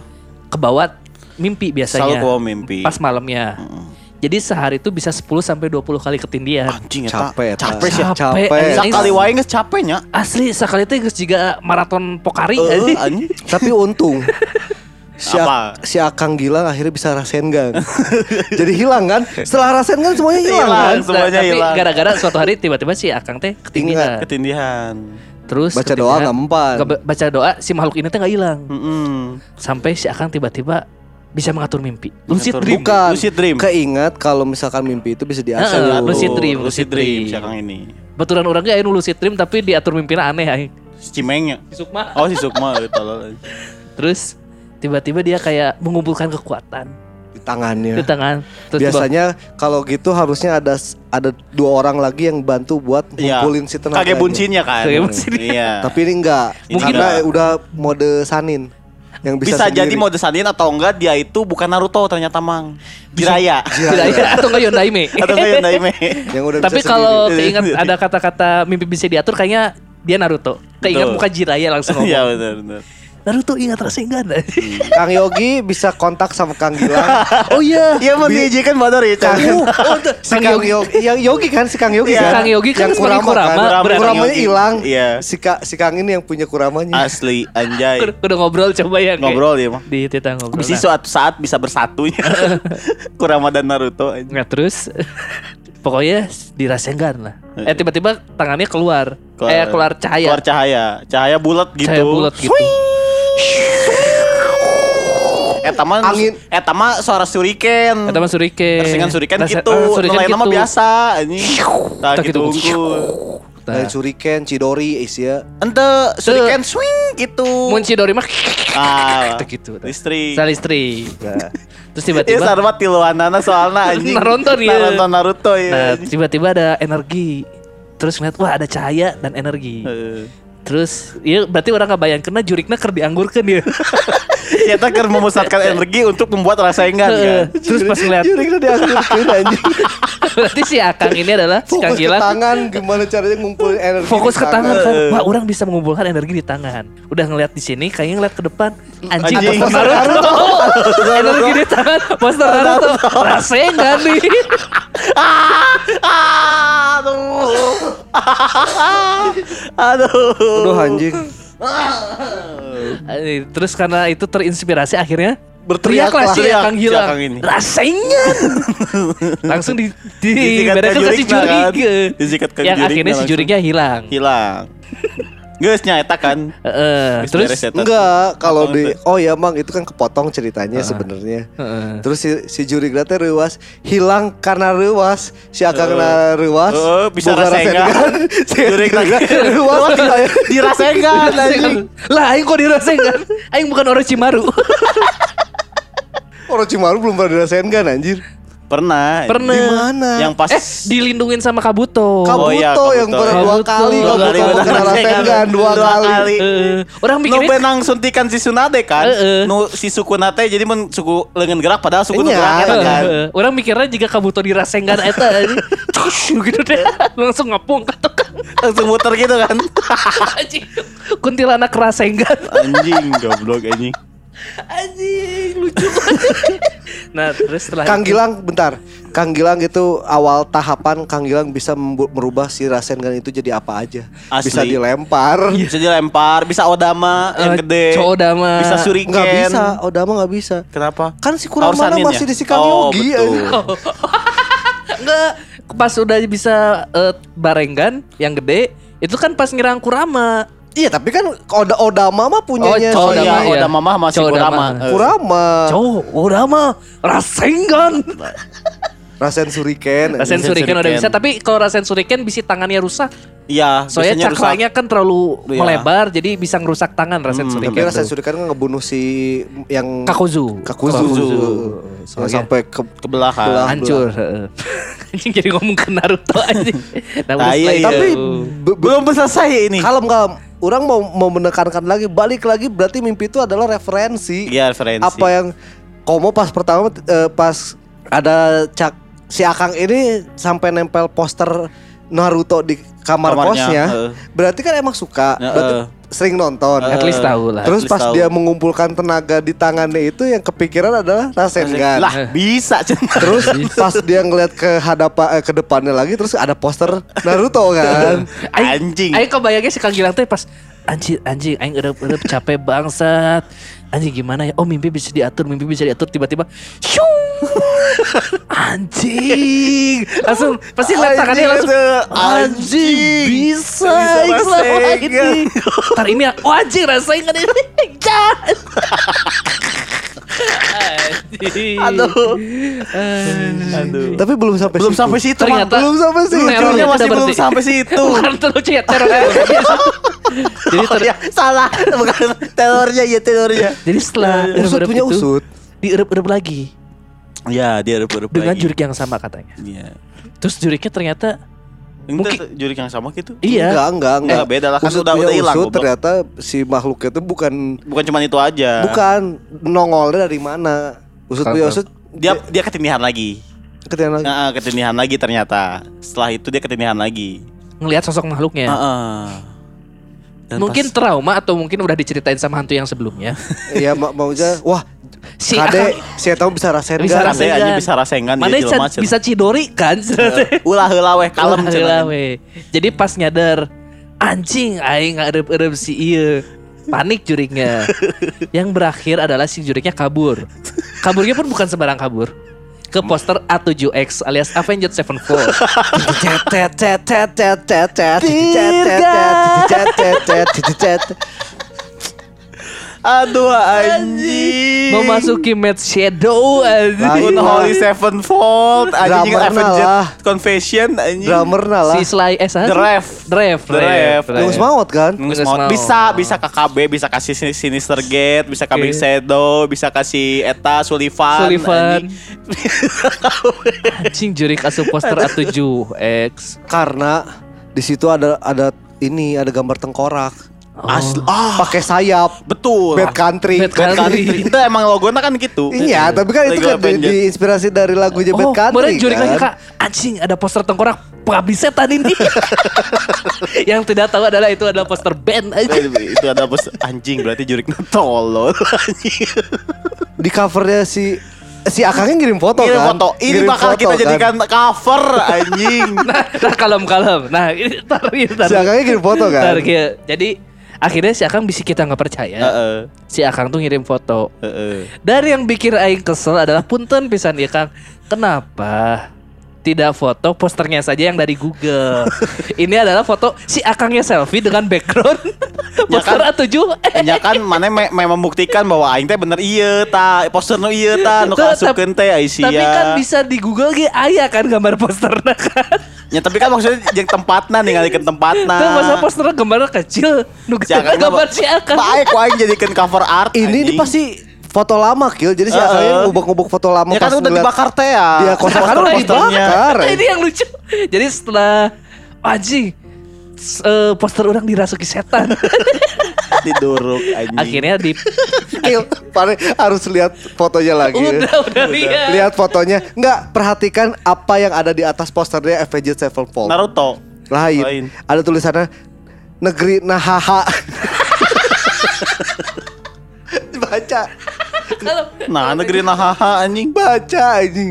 Speaker 1: ke bawah mimpi
Speaker 3: selalu
Speaker 1: biasanya
Speaker 3: bawa mimpi.
Speaker 1: pas malamnya.
Speaker 3: Mm.
Speaker 1: Jadi sehari itu bisa 10 sampai 20 kali ketindihan.
Speaker 3: Anjing eta.
Speaker 2: Capek.
Speaker 3: Capek sih.
Speaker 1: Capek,
Speaker 2: Capek.
Speaker 3: Sakali wae geus capek nya.
Speaker 1: Asli sekali itu geus juga maraton pokari anjing.
Speaker 2: Tapi untung si,
Speaker 3: Apa?
Speaker 2: Si Akang Gilang akhirnya bisa rasain gang. Jadi hilang kan? Setelah rasain kan semuanya hilang
Speaker 3: Hilang.
Speaker 2: kan?
Speaker 3: Semuanya
Speaker 1: tapi
Speaker 3: hilang.
Speaker 1: gara-gara suatu hari tiba-tiba si Akang teh ketindihan.
Speaker 3: Ketindihan.
Speaker 1: Terus
Speaker 2: Baca doa nggak mempan.
Speaker 1: baca doa si makhluk ini teh nggak hilang.
Speaker 3: Mm-mm.
Speaker 1: Sampai si Akang tiba-tiba bisa mengatur mimpi. Lucid dream.
Speaker 2: Bukan.
Speaker 3: Lucid dream.
Speaker 2: Keingat kalau misalkan mimpi itu bisa diatur.
Speaker 1: Heeh, lucid dream,
Speaker 3: Lucid
Speaker 1: lucid
Speaker 3: dream siakang ini.
Speaker 1: Betulan orang gak anu lucid dream tapi diatur mimpina aneh aing.
Speaker 3: Si Cimengnya.
Speaker 1: Si Sukma.
Speaker 3: Oh si Sukma.
Speaker 1: Terus tiba-tiba dia kayak mengumpulkan kekuatan
Speaker 2: di tangannya.
Speaker 1: di tangan. Terus
Speaker 2: Biasanya kalau gitu harusnya ada ada dua orang lagi yang bantu buat
Speaker 3: Iya.
Speaker 2: ngumpulin si tenaga.
Speaker 3: Kage buncinya kan.
Speaker 1: Kage buncinya.
Speaker 3: Iya.
Speaker 2: Tapi ini enggak.
Speaker 3: Mungkin-
Speaker 2: karena udah mode Sanin yang bisa,
Speaker 3: bisa, jadi mode Sanin atau enggak dia itu bukan Naruto ternyata mang. Jiraya.
Speaker 1: tidak atau enggak Yondaime.
Speaker 3: atau enggak Yondaime.
Speaker 2: yang udah
Speaker 1: Tapi kalau keinget ada kata-kata mimpi bisa diatur kayaknya dia Naruto. Keinget
Speaker 3: Betul.
Speaker 1: muka Jiraya langsung
Speaker 3: Iya
Speaker 1: ngomong.
Speaker 3: benar benar.
Speaker 1: Naruto ingat Rasengan.
Speaker 2: sendiri. Kang Yogi bisa kontak sama Kang Gilang.
Speaker 1: oh iya.
Speaker 3: Iya mau diizinkan badar ya.
Speaker 2: Kang,
Speaker 3: Cang.
Speaker 2: si Kang Yogi, yang Yogi kan si Kang Yogi
Speaker 3: Iya.
Speaker 2: kan.
Speaker 1: Kang Yogi kan
Speaker 2: yang Kurama
Speaker 1: Kurama,
Speaker 2: kan.
Speaker 1: berarti
Speaker 2: Kuramanya hilang.
Speaker 3: Iya.
Speaker 2: Si Ka, si Kang ini yang punya kuramanya.
Speaker 3: Asli anjay.
Speaker 1: Udah ngobrol coba ya.
Speaker 3: Ngobrol dia mah.
Speaker 1: Di Tita ngobrol.
Speaker 3: Bisa suatu saat bisa bersatunya. Kurama dan Naruto.
Speaker 1: Nggak terus Pokoknya dirasenggan lah. Eh tiba-tiba tangannya keluar. Eh keluar cahaya.
Speaker 3: Keluar cahaya. Cahaya bulat gitu.
Speaker 1: Cahaya bulat gitu.
Speaker 3: Eta mah
Speaker 2: Angin.
Speaker 3: Eta mah suara suriken.
Speaker 1: Kata Mas Surike.
Speaker 3: Rasengan suriken
Speaker 1: Rase-
Speaker 3: gitu.
Speaker 1: ah, Suriken
Speaker 3: Nelayan mah
Speaker 1: gitu.
Speaker 3: biasa anjing. Tah
Speaker 1: Tak
Speaker 3: gitu
Speaker 1: gitu.
Speaker 3: unggul.
Speaker 1: Nah.
Speaker 2: Lain Suriken, Cidori, Asia.
Speaker 3: Ente suriken swing gitu.
Speaker 1: Munci Dori mah
Speaker 3: Ah,
Speaker 1: gitu.
Speaker 3: listrik.
Speaker 1: Sal istri.
Speaker 2: Nah,
Speaker 1: Terus
Speaker 3: Iya
Speaker 1: tiba-tiba
Speaker 3: sarwa tiluanana soalna anjing.
Speaker 1: Naruto dia.
Speaker 3: Naruto Naruto
Speaker 1: Nah,
Speaker 3: ya.
Speaker 1: tiba-tiba ada energi. Terus ngeliat wah ada cahaya dan energi.
Speaker 3: Heeh.
Speaker 1: Terus ya berarti orang nggak bayang kena jurikna ker dianggurkan dia.
Speaker 3: Kita kan memusatkan energi untuk membuat rasa enggan kan.
Speaker 1: Terus pas ngeliat
Speaker 2: Juri kita dianggurin anjing.
Speaker 1: berarti si Akang ini adalah si Kang
Speaker 2: Fokus ke
Speaker 1: Gilang
Speaker 2: tangan gimana caranya ngumpulin energi
Speaker 1: fokus
Speaker 2: di
Speaker 1: ke tangan kan. Wah, orang bisa mengumpulkan energi di tangan. Udah ngeliat di sini, kayaknya ngeliat ke depan. Anjing,
Speaker 3: Anjing.
Speaker 1: Monster Naruto. energi di tangan, Monster Naruto. Rasengan nih.
Speaker 3: Ah, aduh. Aduh.
Speaker 2: Aduh anjing.
Speaker 1: Terus karena itu terinspirasi akhirnya
Speaker 2: Berteriaklah.
Speaker 1: Teriaklah si. Akang
Speaker 3: ini.
Speaker 1: Rasengan. Langsung di di
Speaker 3: ke
Speaker 1: si
Speaker 3: jurikna kan.
Speaker 1: Jurik.
Speaker 3: Disikat ke
Speaker 1: Yang akhirnya si
Speaker 3: langsung.
Speaker 1: juriknya hilang.
Speaker 3: Geus nyata kan.
Speaker 1: Heeh.
Speaker 3: Geus
Speaker 1: terus.
Speaker 2: Enggak, kalau di. Oh ya Mang, itu kan kepotong ceritanya sebenarnya.
Speaker 1: Heeh.
Speaker 2: Terus si, si juri teh reuas hilang karena reuas si akang na reuas
Speaker 3: Heeh, bisa rasengan. Juri
Speaker 2: reuas kayak
Speaker 3: Dirasengan anjing.
Speaker 1: lah aing kok dirasengan aing bukan Orochimaru
Speaker 2: Orochimaru belum pernah dirasengan anjir
Speaker 3: Pernah.
Speaker 1: Pernah.
Speaker 2: Di mana?
Speaker 3: Yang pas
Speaker 1: eh dilindungin sama Kabuto
Speaker 2: Kabuto
Speaker 3: Oh iya,
Speaker 2: yang
Speaker 3: Kabuto.
Speaker 2: pernah dua
Speaker 1: Kabuto.
Speaker 2: kali
Speaker 1: Dua
Speaker 2: Kabuto
Speaker 1: kali
Speaker 2: kena
Speaker 3: rasengan.
Speaker 2: dua
Speaker 3: Dua
Speaker 2: kali.
Speaker 3: kali.
Speaker 1: Eh, orang
Speaker 3: Nu
Speaker 1: mikirnya
Speaker 3: benang suntikan si Sunade kan.
Speaker 1: Heeh.
Speaker 3: Nu si suku nate jadi men suku lengan gerak padahal suku
Speaker 2: Iya.
Speaker 3: gerak
Speaker 1: Eh,
Speaker 3: kan.
Speaker 1: eh, orang mikirnya jika Kabuto dirasengan eta gitu deh langsung ngapung kata
Speaker 3: Langsung muter gitu kan.
Speaker 1: anjing kuntilanak rasengan
Speaker 3: Anjing goblok anjing.
Speaker 1: Anjing lucu nah terus setelah
Speaker 2: Kang
Speaker 1: itu-
Speaker 2: Gilang bentar. Kang Gilang itu awal tahapan Kang Gilang bisa merubah si rasengan itu jadi apa aja.
Speaker 3: Asli.
Speaker 2: Bisa dilempar.
Speaker 3: Bisa dilempar, bisa odama yang
Speaker 1: Eh,
Speaker 3: gede.
Speaker 1: Chodama.
Speaker 3: Bisa shuriken.
Speaker 2: Nggak bisa, Odama nggak bisa.
Speaker 3: Kenapa?
Speaker 2: Kan si Kuramana
Speaker 3: Sanin
Speaker 2: masih
Speaker 3: ya?
Speaker 2: di Sikan
Speaker 3: Oh,
Speaker 2: Yogi.
Speaker 3: betul.
Speaker 1: Enggak, pas udah bisa eh, barengan yang gede, itu kan pas ngirang Kurama.
Speaker 2: Iya tapi kan Oda Odama mah punyanya
Speaker 1: Oh,
Speaker 2: si
Speaker 3: iya,
Speaker 1: iya.
Speaker 3: Odama mah masih. Kurama. Eh,
Speaker 2: Kurama.
Speaker 1: Kurama, Rasengan.
Speaker 2: Rasen Suriken.
Speaker 1: Rasen Suriken udah bisa, tapi kalau Rasen Suriken bisi tangannya rusak.
Speaker 3: Iya,
Speaker 1: Soalnya cakranya kan terlalu
Speaker 3: Iya.
Speaker 1: melebar, jadi bisa ngerusak tangan Rasen
Speaker 3: Hmm,
Speaker 2: Tapi
Speaker 1: Suriken.
Speaker 2: Rasen. Suriken kan ngebunuh si yang
Speaker 1: Kakuzu.
Speaker 2: Kakuzu.
Speaker 3: Kakuzu.
Speaker 2: Yang
Speaker 1: Soalnya-
Speaker 2: sampai ke
Speaker 3: ke belakang.
Speaker 2: Belah.
Speaker 1: Hancur. Anjing jadi ngomong ke Naruto. Nah,
Speaker 3: Ah, iya, iya.
Speaker 2: tapi be- be-
Speaker 3: Belum selesai ini.
Speaker 2: kalem kalem. Orang mau mau menekankan lagi balik lagi berarti mimpi itu adalah referensi.
Speaker 3: Iya, referensi.
Speaker 2: Apa yang Komo pas pertama eh, pas ada cak si Akang ini sampai nempel poster Naruto di kamar
Speaker 3: Kamarnya,
Speaker 2: kosnya.
Speaker 3: heeh.
Speaker 2: Berarti kan emang suka.
Speaker 3: Heeh.
Speaker 2: Berarti sering nonton.
Speaker 1: At least tahu lah.
Speaker 2: Terus pas
Speaker 3: tahu.
Speaker 2: dia mengumpulkan tenaga di tangannya itu yang kepikiran adalah Rasengan.
Speaker 3: Lah, bisa Cen.
Speaker 2: Terus pas dia ngeliat ke hadapan eh, ke depannya lagi terus ada poster Naruto kan.
Speaker 3: Anjing.
Speaker 1: Aing kebayangnya si Kang Gilang teh pas anjing anjing aing udah udah capek bangsat. Anjing gimana ya? Oh mimpi bisa diatur, mimpi bisa diatur tiba-tiba syung. Anjing. Langsung pasti ngeliat tangannya langsung anjing
Speaker 3: Anjing.
Speaker 1: bisa
Speaker 3: rasengan.
Speaker 1: ini. Ntar ini ya, oh anjing rasain kan ini.
Speaker 3: Aduh. Aduh.
Speaker 2: Tapi belum sampai
Speaker 3: Belum
Speaker 2: situ.
Speaker 3: sampai situ.
Speaker 1: Ternyata
Speaker 2: belum sampai situ.
Speaker 1: terornya
Speaker 3: masih belum
Speaker 1: berhenti.
Speaker 3: sampai situ.
Speaker 1: Bukan terlucu ya teror. Jadi
Speaker 3: Oh,
Speaker 1: ter-
Speaker 3: ya, salah. Bukan telurnya ya telurnya.
Speaker 1: Jadi setelah
Speaker 2: Usut punya usut.
Speaker 1: dierep-erep lagi
Speaker 3: Ya, dia rup-rup
Speaker 1: dengan
Speaker 3: lagi.
Speaker 1: jurik yang sama katanya.
Speaker 3: Iya.
Speaker 1: Terus juriknya ternyata
Speaker 3: Mungkin
Speaker 1: Mungkin-
Speaker 3: jurik yang sama gitu.
Speaker 1: iya.
Speaker 2: Enggak, enggak, enggak.
Speaker 3: Eh, beda lah, kan
Speaker 2: usut
Speaker 3: udah- udah hilang,
Speaker 2: usut ternyata si makhluk itu bukan
Speaker 3: Bukan cuma itu aja.
Speaker 2: bukan nongolnya dari mana. Usut punya usut
Speaker 3: Dia dia ketinihan lagi.
Speaker 2: ketika lagi.
Speaker 3: Nah, ketinihan lagi ternyata. Setelah itu dia ketinihan lagi.
Speaker 1: ngelihat sosok makhluknya.
Speaker 3: Heeh. Dan
Speaker 1: mungkin
Speaker 3: pas-
Speaker 1: trauma atau mungkin udah diceritain sama hantu yang sebelumnya.
Speaker 2: Iya, ma- maunya wah
Speaker 1: Si
Speaker 2: Kade, saya tahu bisa rasain
Speaker 1: Bisa rasain.
Speaker 3: aja bisa rasengan
Speaker 1: Mana
Speaker 3: dia
Speaker 1: bisa, bisa cidori kan?
Speaker 3: Ulah heula weh kalem
Speaker 1: Ulah. Jadi pas nyadar anjing aing ngarep-erep si ieu. Panik juriknya. yang berakhir adalah si juriknya kabur. Kaburnya pun bukan sembarang kabur. ke poster A7X alias Avenged Sevenfold.
Speaker 3: Aduh anjing.
Speaker 1: Memasuki Mad Shadow anjing.
Speaker 2: Lain.
Speaker 3: Unholy Sevenfold anjing Avenged
Speaker 2: lah.
Speaker 3: Confession anjing.
Speaker 2: Drummer nah lah.
Speaker 1: Si Sly eh
Speaker 3: The. Ref. The Ref.
Speaker 2: Nunggu maut kan?
Speaker 3: Semua.
Speaker 1: semua.
Speaker 3: Bisa, bisa KKB, bisa kasih Sin- Sinister Gate, bisa kasih. Shadow, bisa kasih Eta Sullivan.
Speaker 1: Sullivan.
Speaker 3: anjing.
Speaker 1: Anjing jurik asup poster A7X.
Speaker 2: Karena di situ ada ada ini ada gambar tengkorak.
Speaker 3: Asli. Ah,
Speaker 2: Pakai sayap.
Speaker 3: betul.
Speaker 2: Bad Country.
Speaker 1: Bad Country.
Speaker 3: Itu emang logonya kan gitu.
Speaker 2: Iya, tapi kan itu kan di,
Speaker 3: Avenged.
Speaker 2: diinspirasi dari lagunya
Speaker 1: Oh,
Speaker 2: Bad Country
Speaker 1: lagi
Speaker 2: kan.
Speaker 1: kak Anjing ada poster tengkorak Pengabdi setan ini Yang tidak tahu adalah itu adalah poster band anjing.
Speaker 3: itu ada bos anjing berarti juriknya tolol.
Speaker 2: Di covernya si si Akangnya ngirim foto
Speaker 3: Ini
Speaker 2: kan.
Speaker 3: foto. Ini
Speaker 2: Ngirim
Speaker 3: bakal
Speaker 2: foto
Speaker 3: kita
Speaker 2: kan.
Speaker 3: jadikan cover anjing.
Speaker 1: Nah, nah kalem-kalem Nah ini tar, ini, tar.
Speaker 2: Si Akangnya ngirim foto kan.
Speaker 1: Tar. Jadi akhirnya si Akang bisa kita nggak percaya
Speaker 3: Heeh.
Speaker 1: Si Akang tuh ngirim foto
Speaker 3: Heeh.
Speaker 1: Dari yang bikin Aing kesel adalah punten pisan ya Kang Kenapa tidak foto posternya saja yang dari Google Ini adalah foto si Akangnya selfie dengan background
Speaker 3: Ya
Speaker 1: Poster
Speaker 3: kan?
Speaker 1: A7
Speaker 3: Ya kan mana me me membuktikan bahwa aing teh bener iya ta poster nu iya ta nu
Speaker 1: Tuh,
Speaker 3: kasupkeun teh Aisyah.
Speaker 1: Tapi kan bisa di Google ge aya kan gambar posternya kan.
Speaker 3: Ya tapi kan maksudnya jeung tempatna ningalikeun tempatna.
Speaker 1: Tuh masa posternya gambarnya kecil. Nu
Speaker 3: Ya kan,
Speaker 1: gambar si Akang.
Speaker 3: Baik ku aing jadikeun cover art.
Speaker 2: Ini, ini pasti foto lama Kil. Jadi si. Akangnya ngubuk-ngubuk foto lama
Speaker 3: Ya kan udah dibakar teh ya.
Speaker 2: Dia kosakan udah
Speaker 3: Poster-posternya.
Speaker 2: dibakar.
Speaker 1: Nah, ini yang lucu. Jadi setelah anjing eh, poster orang dirasuki setan.
Speaker 3: Diduruk anjing.
Speaker 1: Akhirnya di
Speaker 2: Kil, Pare harus lihat fotonya lagi.
Speaker 1: udah udah lihat.
Speaker 2: Lihat fotonya. Enggak, perhatikan apa yang ada di atas posternya Avenged Sevenfold.
Speaker 3: Naruto.
Speaker 2: Lain.
Speaker 3: Lain.
Speaker 2: Ada tulisannya negeri Nahaha. Baca.
Speaker 3: Nah, negeri nahaha anjing.
Speaker 2: Baca anjing.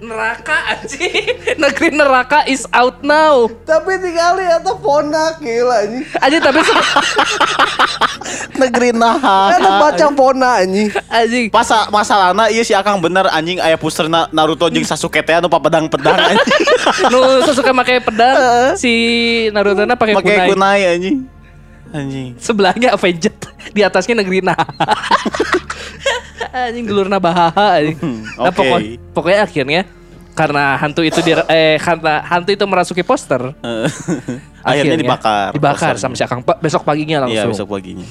Speaker 1: Neraka anjing. Negeri neraka is out now.
Speaker 2: Tapi tinggal lihat fona gila anjing.
Speaker 1: Anjing tapi
Speaker 3: Negeri nahaha.
Speaker 2: Ada baca fona anjing.
Speaker 1: anjing.
Speaker 3: Pas masalahna iya si Akang bener anjing aya poster na- Naruto jeung Sasuke teh anu pedang-pedang anjing.
Speaker 1: Nu suka pakai pedang si Naruto na pakai kunai.
Speaker 3: kunai anjing. Anjing.
Speaker 1: Sebelahnya Avenged di atasnya negeri nah. anjing gelurna bahaha anjing. Nah,
Speaker 3: oke.
Speaker 1: pokok- pokoknya akhirnya karena hantu itu di eh karena hantu itu merasuki poster.
Speaker 3: Akhirnya dibakar.
Speaker 1: Dibakar
Speaker 3: posternya.
Speaker 1: sama si Akang besok paginya
Speaker 3: Iya,
Speaker 1: langsung.
Speaker 3: besok paginya.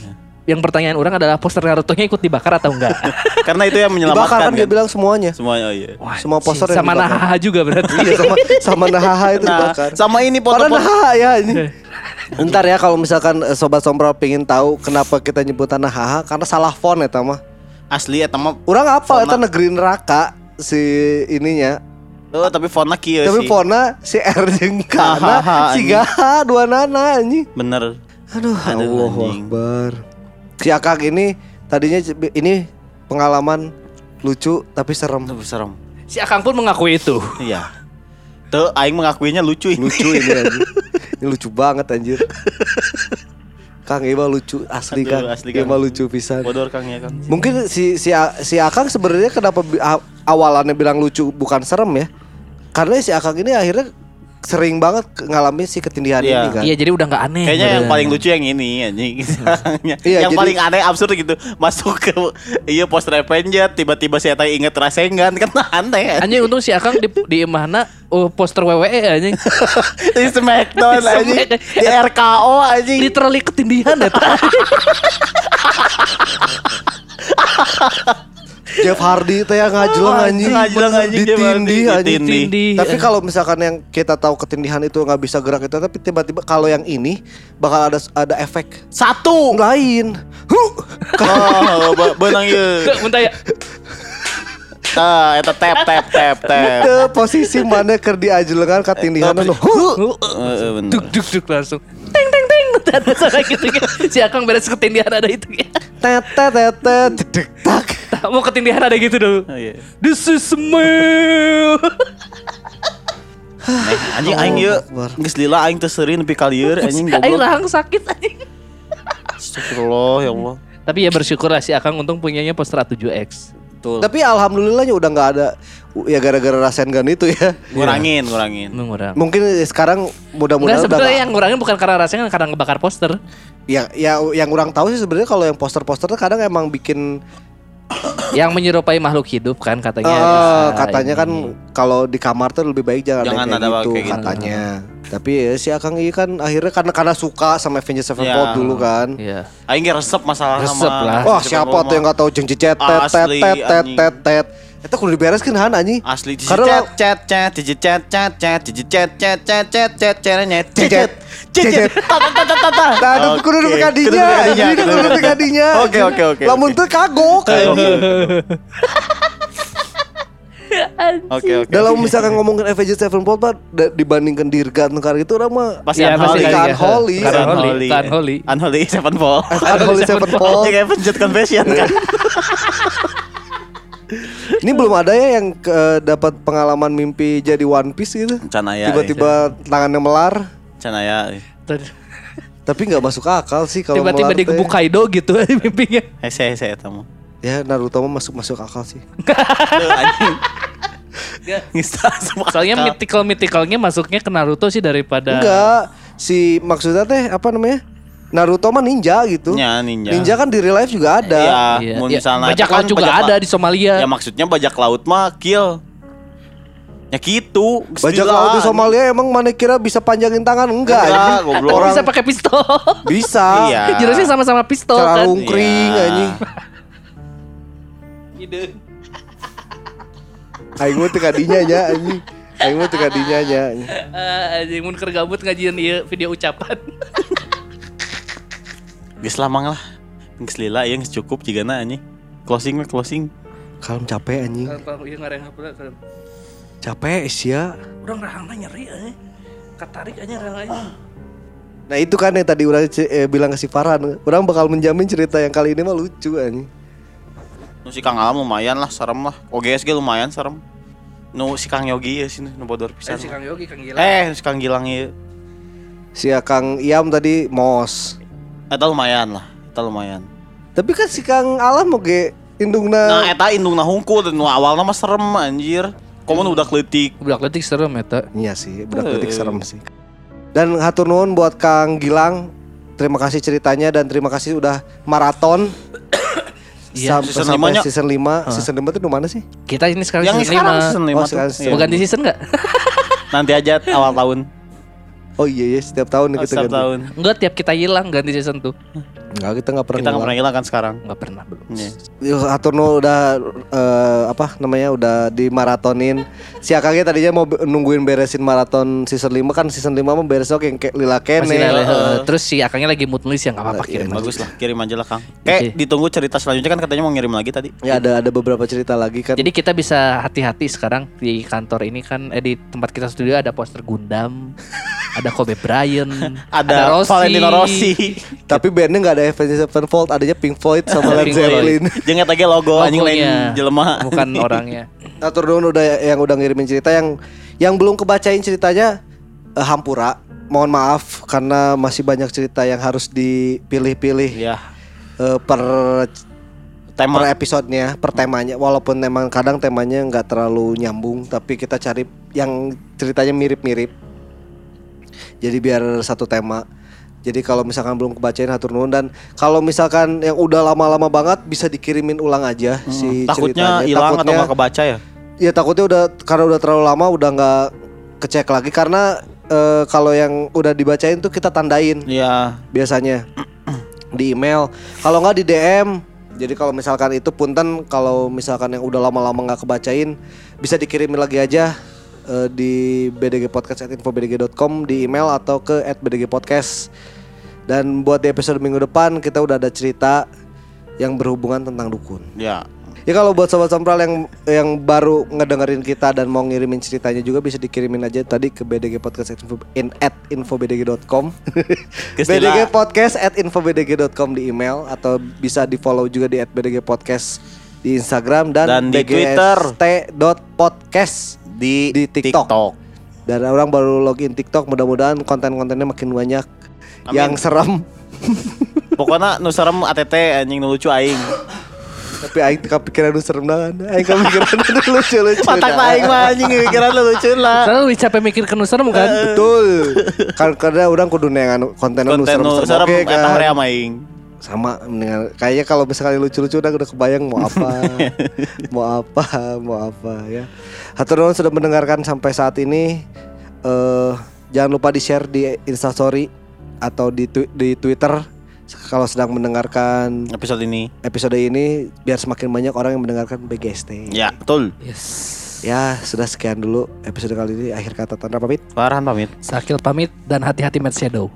Speaker 1: Yang pertanyaan orang adalah poster Naruto-nya ikut dibakar atau enggak?
Speaker 3: Karena itu yang
Speaker 2: Dibakar
Speaker 3: menyelamatkan
Speaker 2: kan dia
Speaker 3: kan.
Speaker 2: bilang semuanya.
Speaker 3: Semuanya oh iya.
Speaker 2: Semua poster
Speaker 1: sama
Speaker 2: dibakar.
Speaker 1: Nahaha juga berarti.
Speaker 2: Iya sama sama Nahaha itu
Speaker 3: Nah,
Speaker 2: dibakar.
Speaker 3: sama ini
Speaker 2: Padahal
Speaker 3: foto-foto
Speaker 2: Nahaha ya ini. Ntar ya kalau misalkan eh, sobat sombra pengen tahu kenapa kita nyebutan Nahaha karena salah font ya mah.
Speaker 3: asli eta mah.
Speaker 2: Orang apa
Speaker 3: Fona.
Speaker 2: eta negeri neraka si ininya.
Speaker 3: Oh, tapi fontnya kieu
Speaker 2: Tapi
Speaker 3: sih.
Speaker 2: fona si R jeung si. Gaha dua nana anjing.
Speaker 3: Bener.
Speaker 2: Aduh,
Speaker 3: Aduh,
Speaker 2: Allah
Speaker 3: anjing.
Speaker 2: Akbar. Si Akang ini tadinya ini pengalaman lucu tapi serem.
Speaker 3: Aduh, serem.
Speaker 1: Si Akang pun mengakui itu.
Speaker 3: Iya. Tuh aing mengakuinya lucu ini.
Speaker 2: Lucu ini anjir. Ini lucu banget anjir. Kang Iwa lucu asli
Speaker 3: Aduh,
Speaker 2: Kang.
Speaker 3: asli,
Speaker 2: Iwa
Speaker 3: Kang.
Speaker 2: lucu pisan.
Speaker 3: Bodor Kang ya Kang.
Speaker 2: Mungkin si si si Akang sebenarnya kenapa awalannya bilang lucu bukan serem ya? Karena si Akang ini akhirnya sering banget ngalamin si ketindihan
Speaker 3: Iya.
Speaker 2: ini kan.
Speaker 1: Iya jadi udah nggak aneh.
Speaker 3: Kayaknya yang paling lucu yang ini anjing.
Speaker 2: Iya,
Speaker 3: yang
Speaker 2: jadi-
Speaker 3: paling aneh absurd gitu. Masuk ke iya poster Avenged tiba-tiba si Eta inget Rasengan kan aneh.
Speaker 1: Anjing untung si Akang di, di imahna oh, poster WWE anjing.
Speaker 3: Di Smackdown anjing. Di RKO anjing.
Speaker 1: Literally ketindihan ya.
Speaker 2: Jeff Hardy teh yang ngajelang
Speaker 3: Oh,
Speaker 2: anjing.
Speaker 3: ngajelang anjing, Jeff Hardy.
Speaker 2: Ditindih anjing.
Speaker 3: Ditindih.
Speaker 2: Tapi kalau misalkan yang kita tahu ketindihan itu nggak bisa gerak itu tapi tiba-tiba kalau yang ini bakal ada ada efek
Speaker 3: Satu.
Speaker 2: lain. Huh.
Speaker 3: Oh, be- benang ieu.
Speaker 1: Bentar ya.
Speaker 3: Tah, eta tap tap tap tap.
Speaker 2: Teu posisi mana keur diajelengan ketindihan anu. Huh.
Speaker 3: Heeh, bener.
Speaker 1: Duk duk duk langsung. Teng teng teng. Ada suara gitu ya. Si Akang beres ketindihan ada itu ya.
Speaker 2: Tet tet tet tet jedek tak.
Speaker 1: Tak mau ketindihan ada gitu dulu.
Speaker 3: Oh, iya.
Speaker 1: This is smell.
Speaker 3: Eh, anjing aing ieu
Speaker 2: Akbar.
Speaker 3: geus lila aing teu seurin nepi ka lieur anjing
Speaker 1: Aing rahang sakit anjing.
Speaker 3: Astagfirullah ya Allah.
Speaker 1: Tapi ya bersyukur lah si Akang untung punyanya poster A7X.
Speaker 3: Betul.
Speaker 2: Tapi alhamdulillahnya udah nggak ada ya gara-gara Rasengan itu ya.
Speaker 3: ngurangin, ngurangin.
Speaker 1: Mengurang.
Speaker 2: Mungkin sekarang mudah-mudahan udah
Speaker 1: sebenarnya yang ngurangin bukan karena rasanya karena ngebakar poster.
Speaker 2: ya ya yang kurang tahu sih sebenarnya kalau yang poster-poster tuh kadang emang bikin
Speaker 1: yang menyerupai makhluk hidup kan katanya. bisa
Speaker 2: katanya kan
Speaker 1: ini.
Speaker 2: kalau di kamar tuh lebih baik jangan,
Speaker 3: Jangan
Speaker 2: ada kayak gitu,
Speaker 3: kayak gitu.
Speaker 2: katanya. Tapi ya si Akang ini kan akhirnya karena karena suka sama Avengers Sevenfold
Speaker 3: Ya.
Speaker 2: dulu kan.
Speaker 1: Iya.
Speaker 3: Aing ge resep masalah
Speaker 1: Resep
Speaker 3: sama.
Speaker 1: lah.
Speaker 2: Wah siapa tuh yang nggak tahu jeng cecet tet tet tet tet tet. Itu kudu dibereskan Han anjing.
Speaker 3: Asli di
Speaker 2: Karena
Speaker 3: chat chat di chat chat chat di chat chat chat chat chat chatnya chat chat tata
Speaker 2: tata tata. Nah, itu kudu
Speaker 3: dipekadinya.
Speaker 2: Ini
Speaker 3: kudu
Speaker 2: dipekadinya.
Speaker 3: Oke oke oke.
Speaker 2: Lamun teu kagok.
Speaker 3: Oke oke.
Speaker 2: Dalam misalkan ngomongin Avengers Sevenfold pak dibandingkan Dirgan Nekar itu orang mah
Speaker 3: pasti
Speaker 1: ya,
Speaker 3: Unholy.
Speaker 2: Kan
Speaker 1: Holy.
Speaker 2: Kan
Speaker 1: Holy. Kan Holy. Unholy
Speaker 3: Sevenfold.
Speaker 2: Unholy Sevenfold.
Speaker 3: Kayak Avengers Confession kan.
Speaker 2: Ini belum ada ya yang ke- dapat pengalaman mimpi jadi One Piece gitu.
Speaker 3: Can aya.
Speaker 2: Tiba-tiba tangannya melar.
Speaker 3: Can aya.
Speaker 2: Tapi nggak masuk akal sih kalau
Speaker 1: Tiba-tiba digebuk Kaido gitu mimpinya.
Speaker 3: Hese hese eta mah.
Speaker 2: Ya Naruto mah masuk masuk akal sih.
Speaker 1: Soalnya mythical mythicalnya masuknya ke Naruto sih daripada
Speaker 2: Enggak, si maksudnya teh apa namanya? Naruto mah ninja gitu.
Speaker 3: Ya, ninja.
Speaker 2: Ninja kan di real life juga ada.
Speaker 3: Iya,
Speaker 1: Iya,
Speaker 3: mun
Speaker 1: iya.
Speaker 3: misalnya
Speaker 1: bajak
Speaker 3: kan
Speaker 1: laut juga
Speaker 3: bajak
Speaker 1: ada di Somalia.
Speaker 3: Ya maksudnya bajak laut mah kill. Ya gitu.
Speaker 2: Bajak laut di Somalia emang mana kira bisa panjangin tangan enggak?
Speaker 3: Enggak,
Speaker 2: anjing.
Speaker 3: goblok.
Speaker 1: Orang bisa pakai pistol.
Speaker 2: bisa.
Speaker 3: Iya.
Speaker 1: Jurusnya sama-sama pistol
Speaker 2: Cara
Speaker 1: kan.
Speaker 2: lungkring
Speaker 3: Iya.
Speaker 2: anjing.
Speaker 1: Ide.
Speaker 2: Aing mah teu kadinya nya anjing. Aing mah teu kadinya nya. anjing.
Speaker 1: Ah, anjing mun keur gabut ngajian ieu video ucapan.
Speaker 3: Geus lamang lah. Geus lila yang cukup jika na anjing. Closing mah closing.
Speaker 2: Kalem capek anjing.
Speaker 1: Kalau ngareng apa
Speaker 2: Capek sia.
Speaker 1: Urang rahangna nyeri euy. Katarik aja rahangna.
Speaker 2: Nah itu kan yang tadi urang ce- eh, bilang ke si Farhan Orang bakal menjamin cerita yang kali ini mah lucu anjing
Speaker 3: Nu si Kang Alam lumayan lah, serem lah. OGS ge lumayan serem. Nu si Kang Yogi ya sih nu bodor pisan.
Speaker 1: Si Kang Yogi Kang Gila.
Speaker 3: Eh, si Kang Gilang ieu.
Speaker 2: Si Kang Iam tadi mos
Speaker 3: Eta lumayan lah, eta lumayan.
Speaker 2: Tapi kan si Kang Alam oge indungna
Speaker 3: Nah, eta indungna hungkul dan nu awalna mah serem anjir. Komun udah kletik.
Speaker 1: Budak letik serem eta.
Speaker 2: Iya sih, budak
Speaker 3: Eh.
Speaker 2: detik serem sih. Dan hatur nuhun buat Kang Gilang. Terima kasih ceritanya dan terima kasih udah maraton.
Speaker 1: Iya,
Speaker 2: Sampai-
Speaker 3: season
Speaker 2: sampai
Speaker 3: limanya.
Speaker 2: season 5 Season 5 itu di mana sih?
Speaker 1: Kita ini sekarang
Speaker 3: Yang
Speaker 1: season
Speaker 3: sekarang
Speaker 1: 5.
Speaker 3: season
Speaker 2: Oh,
Speaker 3: 5
Speaker 2: sekarang
Speaker 3: tuh.
Speaker 2: season
Speaker 1: Mau
Speaker 3: Iya.
Speaker 1: ganti season enggak?
Speaker 3: Nanti aja awal tahun.
Speaker 2: Oh iya iya setiap tahun
Speaker 3: Oh,
Speaker 2: kita
Speaker 3: setiap
Speaker 2: ganti.
Speaker 3: tahun.
Speaker 1: Enggak tiap kita hilang ganti season tuh.
Speaker 2: Enggak, kita enggak pernah.
Speaker 3: Kita nggak pernah hilang kan sekarang.
Speaker 1: Enggak pernah belum.
Speaker 3: Iya.
Speaker 2: Hatur nuhun udah eh, apa namanya udah dimaratonin. Si Akangnya tadinya mau nungguin beresin maraton season 5 kan season 5 mah beres oke yang kayak Lila Kene.
Speaker 1: Masih lele,
Speaker 3: Heeh.
Speaker 1: heeh. Terus si akangnya lagi mood nulis ya enggak apa-apa
Speaker 2: Iya,
Speaker 1: kirim. aja.
Speaker 3: Bagus lah, kirim aja lah Kang. Kayak
Speaker 1: Oke.
Speaker 3: ditunggu cerita selanjutnya kan katanya mau ngirim lagi tadi.
Speaker 2: Ya ada ada beberapa cerita lagi kan.
Speaker 1: Jadi kita bisa hati-hati sekarang di kantor ini kan eh, di tempat kita studio ada poster Gundam, ada Kobe Bryant,
Speaker 3: Ada, Valentino Rossi.
Speaker 2: Tapi bandnya nggak ada Avenged Sevenfold, adanya Pink Floyd sama Led. Zeppelin.
Speaker 3: Jangan lagi logo anjing lain jelema.
Speaker 1: bukan orangnya.
Speaker 2: Atur nuhun udah yang udah ngirimin cerita yang yang belum kebacain ceritanya eh, Hampura. Mohon maaf karena masih banyak cerita yang harus dipilih-pilih
Speaker 3: Ya,
Speaker 2: eh, per
Speaker 3: tema
Speaker 2: per episodenya, per temanya. Walaupun memang kadang temanya nggak terlalu nyambung, tapi kita cari yang ceritanya mirip-mirip. Jadi biar satu tema. Jadi kalau misalkan belum kebacain hatur nuhun dan kalau misalkan yang udah lama-lama banget bisa dikirimin ulang aja si
Speaker 3: Hmm, takutnya
Speaker 2: ceritanya.
Speaker 3: hilang atau
Speaker 2: Takutnya-
Speaker 3: nggak kebaca ya?
Speaker 2: Ya takutnya udah karena udah terlalu lama udah nggak kecek lagi karena eh, kalau yang udah dibacain tuh kita tandain
Speaker 3: Iya.
Speaker 2: biasanya di email. Kalau nggak di DM. Jadi kalau misalkan itu punten kalau misalkan yang udah lama-lama nggak kebacain bisa dikirimin lagi aja eh, di bdgpodcast@infobdg.com di email atau ke @bdgpodcast. Dan buat di episode minggu depan kita udah ada cerita yang berhubungan tentang dukun.
Speaker 3: Ya.
Speaker 2: Ya kalau buat sobat sompral yang yang baru ngedengerin kita dan mau ngirimin ceritanya juga bisa dikirimin aja tadi ke bdgpodcast@info- in at infobdg.com. BDG Podcast at infobdg.com di email atau bisa di follow juga di at BDG Podcast di Instagram dan,
Speaker 3: Dan di Twitter.
Speaker 2: bgst.podcast
Speaker 3: Di,
Speaker 2: Di TikTok. dan orang baru login TikTok mudah-mudahan konten-kontennya makin banyak
Speaker 3: Amin.
Speaker 2: yang serem
Speaker 3: Pokoknya nu serem ATT anjing nu lucu aing.
Speaker 2: Tapi aing teu kepikiran nu serem naon. Aing kepikiran nu lucu-lucu.
Speaker 3: Matak aing mah anjing pikiran lu lucu lah.
Speaker 1: Selalu lebih capek mikir ke serem kan?
Speaker 2: Betul. Kan karena orang kudu nengan konten nu
Speaker 3: Konten nu
Speaker 2: serem-serem
Speaker 3: serem
Speaker 2: oke
Speaker 3: eta
Speaker 2: kan.
Speaker 3: hoream aing.
Speaker 2: Sama mendingan kayaknya kalau misalnya lucu-lucu udah udah kebayang mau apa. mau apa, mau apa ya. Hatur nuhun sudah mendengarkan sampai saat ini eh jangan lupa di-share di Instastory atau di twi- di Twitter kalau sedang mendengarkan
Speaker 3: Episode ini.
Speaker 2: episode ini biar semakin banyak orang yang mendengarkan BGST.
Speaker 3: Ya, betul.
Speaker 1: Yes.
Speaker 2: Ya, sudah sekian dulu episode kali ini. Akhir kata Tanda pamit.
Speaker 3: Farhan pamit.
Speaker 1: Sakil pamit dan hati-hati Mad Shadow.